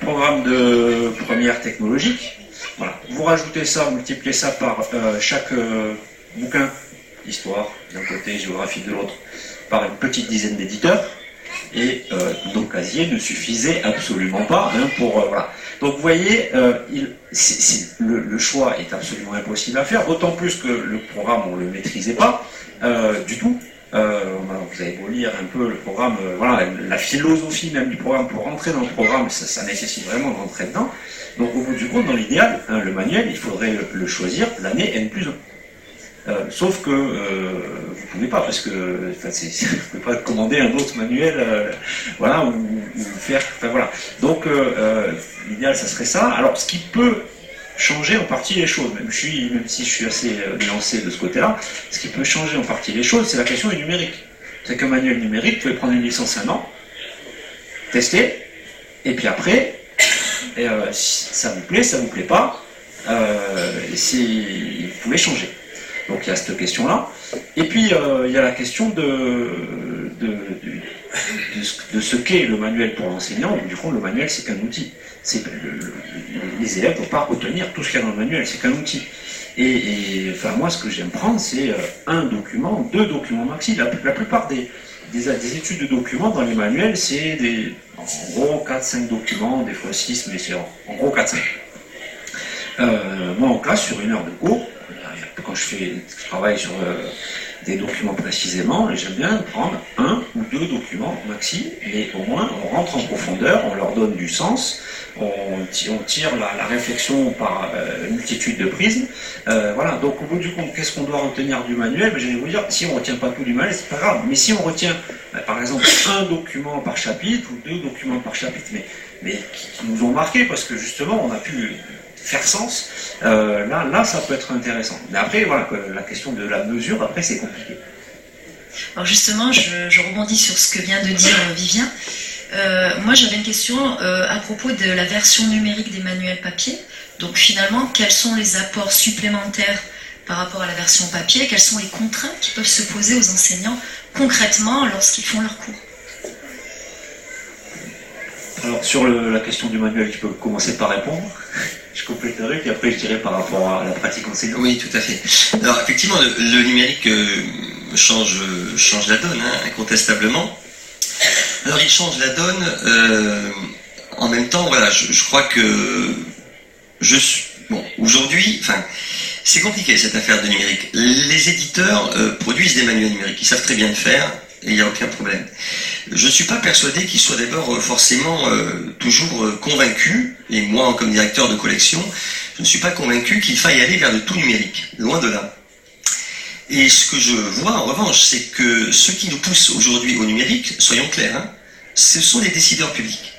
Programme de première technologique. Voilà. Vous rajoutez ça, multipliez ça par chaque bouquin, histoire d'un côté, géographie de l'autre par une petite dizaine d'éditeurs, et euh, donc casier ne suffisait absolument pas hein, pour euh, voilà. Donc vous voyez, euh, le, choix est absolument impossible à faire, d'autant plus que le programme on le maîtrisait pas du tout. vous avez beau lire un peu le programme, voilà, la philosophie même du programme pour rentrer dans le programme, ça, nécessite vraiment de rentrer dedans. Donc au bout du compte, dans l'idéal, hein, le manuel, il faudrait le, choisir l'année N plus 1. Euh, sauf que euh, vous pouvez pas, parce que vous pouvez pas commander un autre manuel, euh, voilà, ou, faire, enfin voilà. Donc l'idéal, ça serait ça. Alors, ce qui peut changer en partie les choses, même, je suis, même si je suis assez nuancé de ce côté-là, ce qui peut changer en partie les choses, c'est la question du numérique. C'est qu'un manuel numérique, vous pouvez prendre une licence un an, tester, et puis après, si ça vous plaît, ça vous plaît pas, si, vous pouvez changer. Donc il y a cette question-là. Et puis euh, il y a la question de, de, de- ce- qu'est le manuel pour l'enseignant. Du coup, le manuel, c'est qu'un outil. Les élèves ne peuvent pas retenir tout ce qu'il y a dans le manuel, c'est qu'un outil. Et, enfin, moi, ce que j'aime prendre, c'est euh, un document, deux documents maxi. La, plupart des, des, des études de documents dans les manuels, c'est des, en gros 4-5 documents, des fois 6, mais c'est en, en gros 4-5. Euh, moi, en classe, sur une heure de cours, quand je, travaille sur euh, des documents précisément, j'aime bien prendre un ou deux documents maxi, mais au moins on rentre en profondeur, on leur donne du sens, on, ti- on tire la, réflexion par euh, multitude de prismes. Euh, voilà, donc au bout du compte, qu'est-ce qu'on doit retenir du manuel? Je vais vous dire, si on ne retient pas tout du manuel, c'est pas grave, mais si on retient ben, par exemple un document par chapitre ou deux documents par chapitre, mais, mais qui, qui nous ont marqué parce que justement on a pu faire sens, euh, là, là ça peut être intéressant. Mais après, voilà, la question de la mesure, après c'est compliqué. Alors justement, je, je rebondis sur ce que vient de dire euh, Vivien. Euh, moi, j'avais une question euh, à propos de la version numérique des manuels papier. Donc finalement, quels sont les apports supplémentaires par rapport à la version papier? Quelles sont les contraintes qui peuvent se poser aux enseignants concrètement lorsqu'ils font leur cours? Alors sur le- la question du manuel, je peux commencer par répondre. Je compléterai, puis après je dirai par rapport à la pratique enseignante. Oui, tout à fait. Alors effectivement, le, numérique euh, change, change la donne, hein, incontestablement. Alors il change la donne. euh, en même temps, voilà, je, crois que je suis bon aujourd'hui. Enfin, c'est compliqué cette affaire de numérique. Les éditeurs euh, produisent des manuels numériques, ils savent très bien le faire il n'y a aucun problème. Je ne suis pas persuadé qu'ils soient d'abord euh, forcément euh, toujours euh, convaincus, et moi comme directeur de collection, je ne suis pas convaincu qu'il faille aller vers le tout numérique, loin de là. Et ce que je vois en revanche, c'est que ce qui nous pousse aujourd'hui au numérique, soyons clairs, hein, ce sont les décideurs publics.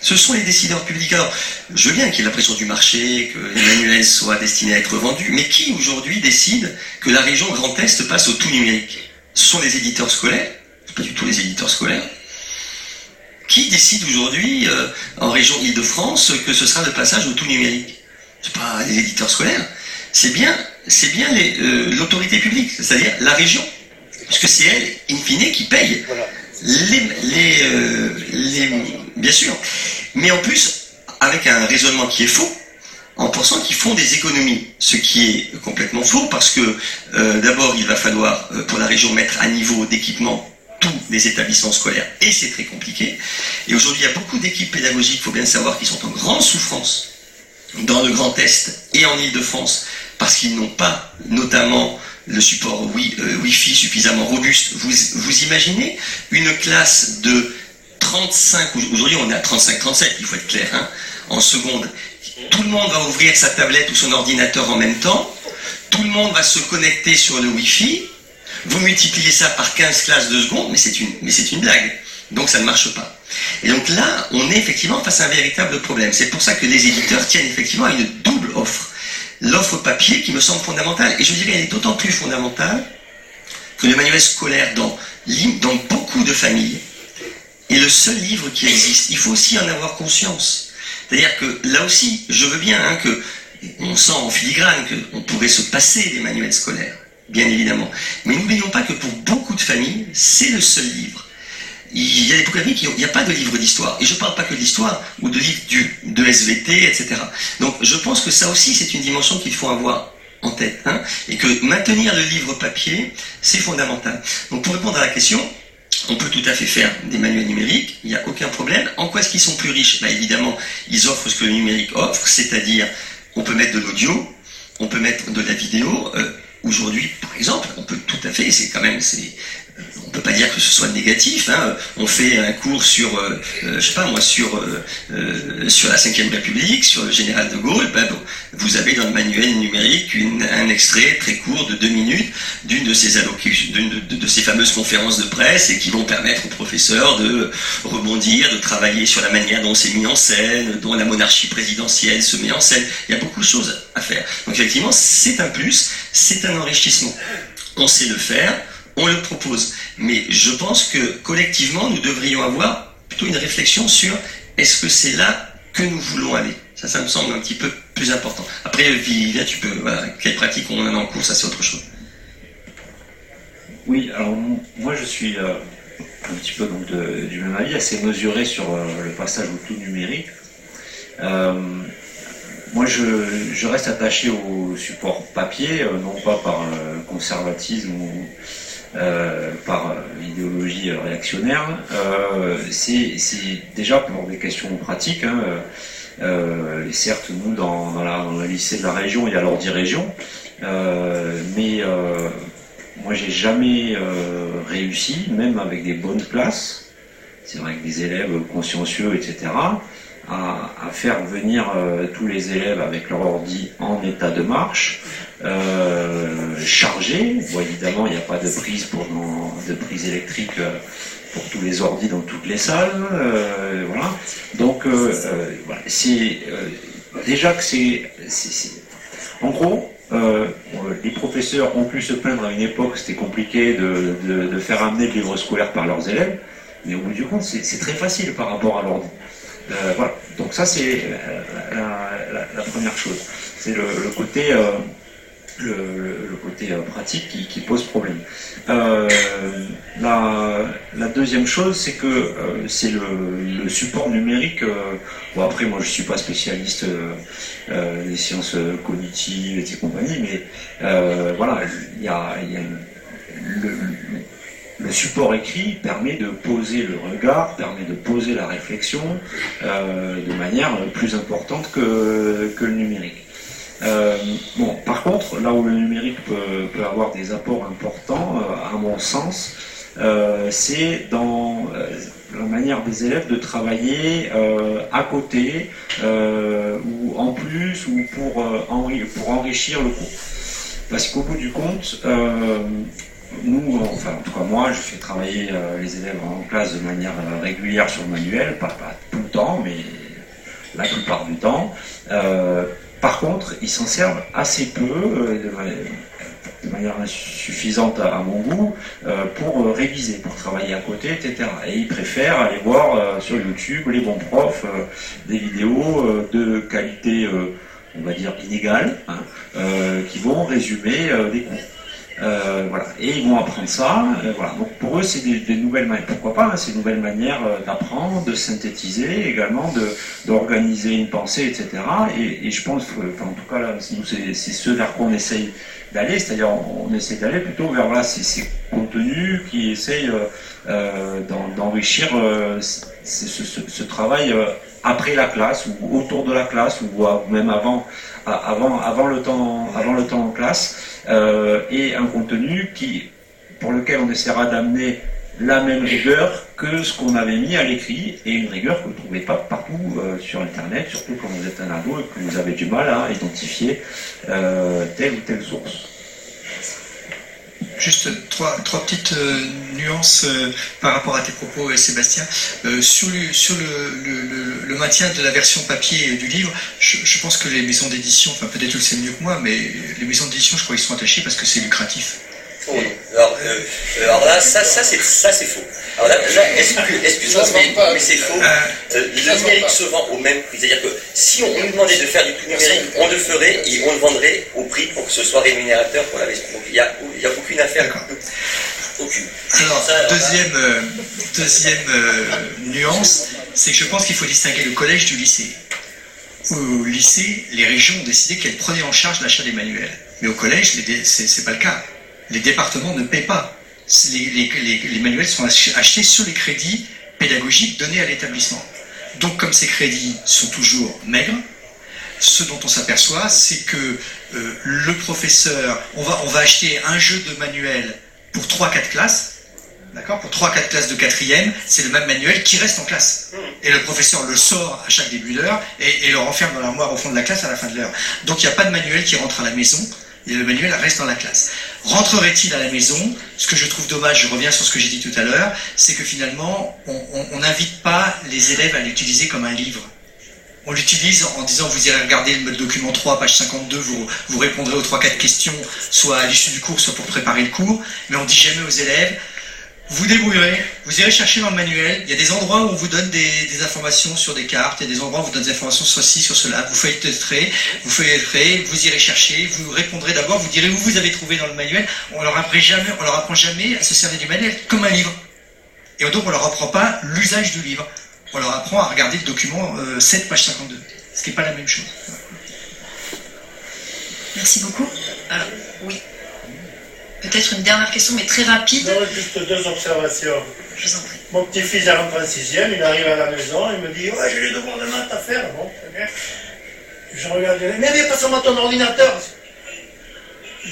Ce sont les décideurs publics. Alors, je veux bien qu'il y ait la pression du marché, que les manuels soient destinés à être vendus, mais qui aujourd'hui décide que la région Grand Est passe au tout numérique? Ce sont les éditeurs scolaires, pas du tout les éditeurs scolaires. Qui décide aujourd'hui euh, en région Île-de-France que ce sera le passage au tout numérique. C'est pas les éditeurs scolaires, c'est bien, c'est bien les, euh, l'autorité publique, c'est-à-dire la région, puisque c'est elle, in fine, qui paye. Les, les, euh, les- bien sûr, mais en plus avec un raisonnement qui est faux, en pensant qu'ils font des économies, ce qui est complètement faux parce que euh, d'abord il va falloir euh, pour la région mettre à niveau d'équipement tous les établissements scolaires et c'est très compliqué. Et aujourd'hui il y a beaucoup d'équipes pédagogiques, il faut bien savoir, qui sont en grande souffrance dans le Grand Est et en Ile-de-France parce qu'ils n'ont pas notamment le support euh, Wi-Fi suffisamment robuste. Vous, vous imaginez une classe de 35, aujourd'hui on est à 35-37, il faut être clair, hein, en seconde. Tout le monde va ouvrir sa tablette ou son ordinateur en même temps, tout le monde va se connecter sur le Wi-Fi, vous multipliez ça par 15 classes de seconde, mais c'est une, mais c'est une blague. Donc ça ne marche pas. Et donc là, on est effectivement face à un véritable problème. C'est pour ça que les éditeurs tiennent effectivement à une double offre. L'offre papier qui me semble fondamentale, et je dirais elle est d'autant plus fondamentale que le manuel scolaire dans, dans beaucoup de familles est le seul livre qui existe. Il faut aussi en avoir conscience. C'est-à-dire que là aussi, je veux bien hein, que on sent en filigrane qu'on pourrait se passer des manuels scolaires, bien évidemment. Mais n'oublions pas que pour beaucoup de familles, c'est le seul livre. Il y a des familles qui n'y a pas de livre d'histoire. Et je ne parle pas que d'histoire ou de livres du, de SVT, etc. Donc je pense que ça aussi, c'est une dimension qu'il faut avoir en tête. hein, et que maintenir le livre papier, c'est fondamental. Donc pour répondre à la question, on peut tout à fait faire des manuels numériques, il n'y a aucun problème. En quoi est-ce qu'ils sont plus riches? Bah, Évidemment, ils offrent ce que le numérique offre, c'est-à-dire on peut mettre de l'audio, on peut mettre de la vidéo. Euh, Aujourd'hui, par exemple, on peut tout à fait, c'est quand même, on peut pas dire que ce soit négatif. hein. On fait un cours sur, euh, euh, je sais pas moi, sur euh, euh, sur la Ve République, sur le général de Gaulle. Ben, vous avez dans le manuel numérique une- un un extrait très court de deux minutes d'une de ces d'une de, de, ces fameuses conférences de presse et qui vont permettre aux professeurs de rebondir, de travailler sur la manière dont c'est mis en scène, dont la monarchie présidentielle se met en scène. Il y a beaucoup de choses à faire. Donc effectivement, c'est un plus, c'est un enrichissement. On sait le faire, on le propose. Mais je pense que collectivement, nous devrions avoir plutôt une réflexion sur est-ce que c'est là que nous voulons aller Ça, ça me semble un petit peu plus important. Après, Vivien, tu peux, voilà, quelle pratique on a en cours, ça c'est autre chose. Oui, alors moi je suis euh, un petit peu donc, du même avis, assez mesuré sur euh, le passage au tout numérique. Euh, moi je, reste attaché au support papier, non pas par conservatisme ou par idéologie réactionnaire. C'est déjà pour des questions pratiques. Hein, et certes, nous, dans, le lycée de la région, il y a l'ordi région, mais moi, j'ai jamais euh, réussi, même avec des bonnes classes, c'est vrai que des élèves consciencieux, etc., à, faire venir euh, tous les élèves avec leur ordi en état de marche, euh, chargé. Évidemment, il n'y a pas de prise pour de électrique pour tous les ordis dans toutes les salles. voilà. Donc, c'est déjà que c'est, en gros, euh, les professeurs ont pu se plaindre à une époque, c'était compliqué de, faire amener le livre scolaire par leurs élèves, mais au bout du compte, c'est très facile par rapport à. Euh, voilà. Donc ça, c'est euh, la, première chose. C'est le, côté le, côté euh, pratique qui, pose problème. Euh, la, deuxième chose, c'est que euh, c'est le, support numérique. bon, après, moi, je ne suis pas spécialiste des sciences cognitives et compagnie, mais voilà, il y a, le, support écrit permet de poser le regard, permet de poser la réflexion de manière plus importante que le numérique. Euh, bon, par contre, là où le numérique peut, avoir des apports importants, euh, à mon sens, euh, c'est dans la manière des élèves de travailler à côté ou en plus ou pour, pour enrichir le cours. Parce qu'au bout du compte, nous, enfin en tout cas moi, je fais travailler les élèves en classe de manière régulière sur le manuel, pas, pas, tout le temps, mais la plupart du temps. Par contre, ils s'en servent assez peu, euh, de, manière insuffisante à, mon goût, euh, pour euh, réviser, pour travailler à côté, etc. Et ils préfèrent aller voir sur YouTube les bons profs des vidéos de qualité, on va dire, inégale, hein, qui vont résumer des cours. Euh, voilà. Et ils vont apprendre ça. Euh, voilà. Donc pour eux, c'est des, nouvelles manières. Pourquoi pas hein, C'est une nouvelle manière euh, d'apprendre, de synthétiser, également d'organiser une pensée, etc. Et, je pense, en tout cas, là, c'est ce vers quoi on essaye d'aller, c'est-à-dire on, essaie d'aller plutôt vers voilà, ces, contenus qui essayent d'enrichir ce, travail après la classe ou autour de la classe ou même avant, avant, le, temps, avant le temps en classe. Euh, et un contenu qui, pour lequel on essaiera d'amener la même rigueur que ce qu'on avait mis à l'écrit, et une rigueur que vous ne trouvez pas partout euh, sur Internet, surtout quand vous êtes un ado et que vous avez du mal à identifier euh, telle ou telle source. Juste trois, trois petites nuances par rapport à tes propos, Sébastien. sur le, maintien de la version papier du livre, je, pense que les maisons d'édition, enfin peut-être tu le sais mieux que moi, mais les maisons d'édition, je crois qu'ils sont attachés parce que c'est lucratif. Oui. Alors, euh, alors, là, ça, ça c'est faux. Alors là, excuse-moi, mais, mais c'est faux. Euh, le numérique se vend au même prix. C'est-à-dire que si on nous demandait de faire du tout numérique, on le ferait et on le vendrait au prix pour que ce soit rémunérateur pour la Donc il n'y a, il y a aucune affaire. Aucune. Alors, deuxième, euh, deuxième nuance, c'est que je pense qu'il faut distinguer le collège du lycée. Au lycée, les régions ont décidé qu'elles prenaient en charge l'achat des manuels. Mais au collège, ce n'est pas le cas. Les départements ne paient pas. Les, manuels sont achetés sur les crédits pédagogiques donnés à l'établissement. Donc comme ces crédits sont toujours maigres, ce dont on s'aperçoit, c'est que euh, le professeur, on va, on va acheter un jeu de manuel pour 3-4 classes, D'accord Pour 3-4 classes de quatrième, c'est le même manuel qui reste en classe. Et le professeur le sort à chaque début d'heure et, le renferme dans l'armoire au fond de la classe à la fin de l'heure. Donc il n'y a pas de manuel qui rentre à la maison et le manuel reste dans la classe. Rentrerait-il à la maison? Ce que je trouve dommage, je reviens sur ce que j'ai dit tout à l'heure, c'est que finalement, on n'invite pas les élèves à l'utiliser comme un livre. On l'utilise en disant vous irez regarder le document 3, page 52, vous, vous répondrez aux 3-4 questions, soit à l'issue du cours, soit pour préparer le cours, mais on dit jamais aux élèves vous débrouillerez, vous irez chercher dans le manuel, il y a des endroits où on vous donne des, informations sur des cartes, il y a des endroits où on vous donne des informations sur ci, sur cela, vous feuilleterez, vous feuilleterez, vous irez chercher, vous répondrez d'abord, vous direz où vous avez trouvé dans le manuel, on leur apprend jamais, on leur apprend jamais à se servir du manuel comme un livre. Et donc on leur apprend pas l'usage du livre, on leur apprend à regarder le document 7, euh, page 52, ce qui n'est pas la même chose. Merci beaucoup. Alors, oui. Peut-être une dernière question, mais très rapide. Non, juste deux observations. Je vous en prie. Mon petit-fils est rentré en sixième, il arrive à la maison, il me dit Ouais, j'ai les devoirs de maths à faire. Bon, très bien. Je regarde, mais viens, passe-moi ton ordinateur.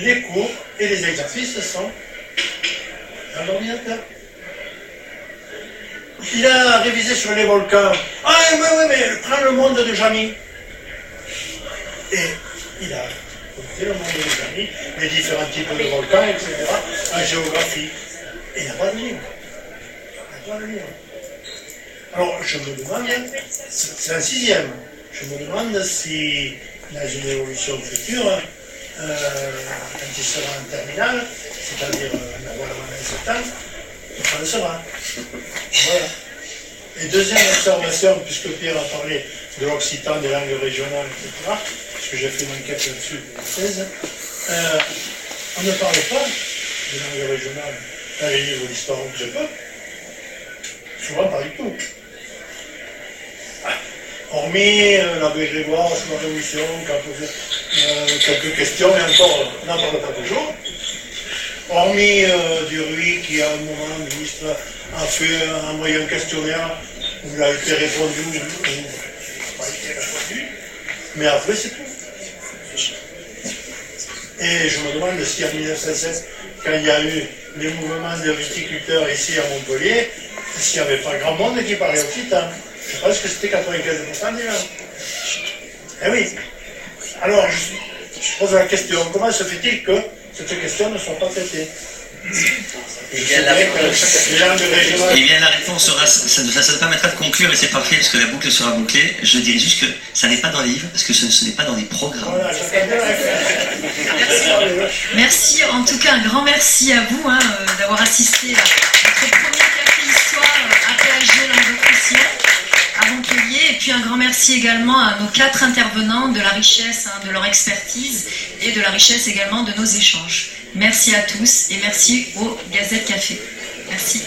Les cours et les exercices sont dans l'ordinateur. Il a révisé sur les volcans. Ah, oui, oui, mais prends le monde de Jamy. Et il a les différents types de volcans, etc., en géographie. Et il n'y a pas de livre. Il n'y a pas de livre. Alors, je me demande, c'est un sixième, je me demande si, dans une évolution future, euh, quand il sera en terminale, c'est-à-dire euh, de ans, il le sera. Voilà. Et deuxième observation, puisque Pierre a parlé de l'occitan, des langues régionales, etc., parce que j'ai fait une enquête là-dessus de 2016, euh, on ne parle pas des langues régionales dans les livres d'histoire que je peux. Souvent pas du tout. Ah, hormis euh, l'abbé Grégoire sur la Révolution, qui a posé euh, quelques questions, et encore, on n'en parle pas toujours. Hormis euh, Duruy, qui à un moment, ministre, a fait un moyen questionnaire où il a été répondu, mais après c'est tout. Et je me demande si en 1907, quand il y a eu les mouvements de viticulteurs ici à Montpellier, s'il n'y avait pas grand monde qui parlait occitan. Je pense que c'était 95% des gens. Eh oui. Alors, je, pose la question, comment se fait-il que cette question ne soit pas traitée? Et bien, la réponse, sera, ça, ça, permettra de conclure et c'est parfait parce que la boucle sera bouclée. Je dirais juste que ça n'est pas dans les livres parce que ce, n'est pas dans les programmes. Merci. En tout cas, un grand merci à vous hein, euh, d'avoir assisté à notre premier café histoire à PHG Languedoc à Montpellier. Et puis un grand merci également à nos quatre intervenants de la richesse hein, de leur expertise et de la richesse également de nos échanges. Merci à tous et merci au Gazette Café. Merci.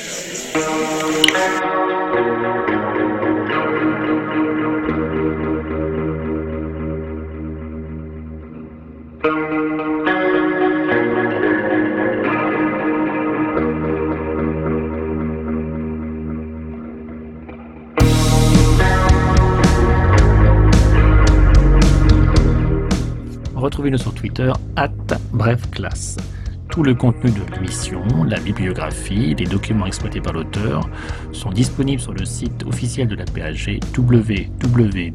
Retrouvez-nous sur Twitter, at brefclasse. Tout le contenu de l'émission, la bibliographie, les documents exploités par l'auteur sont disponibles sur le site officiel de la PAG www.apag.fr.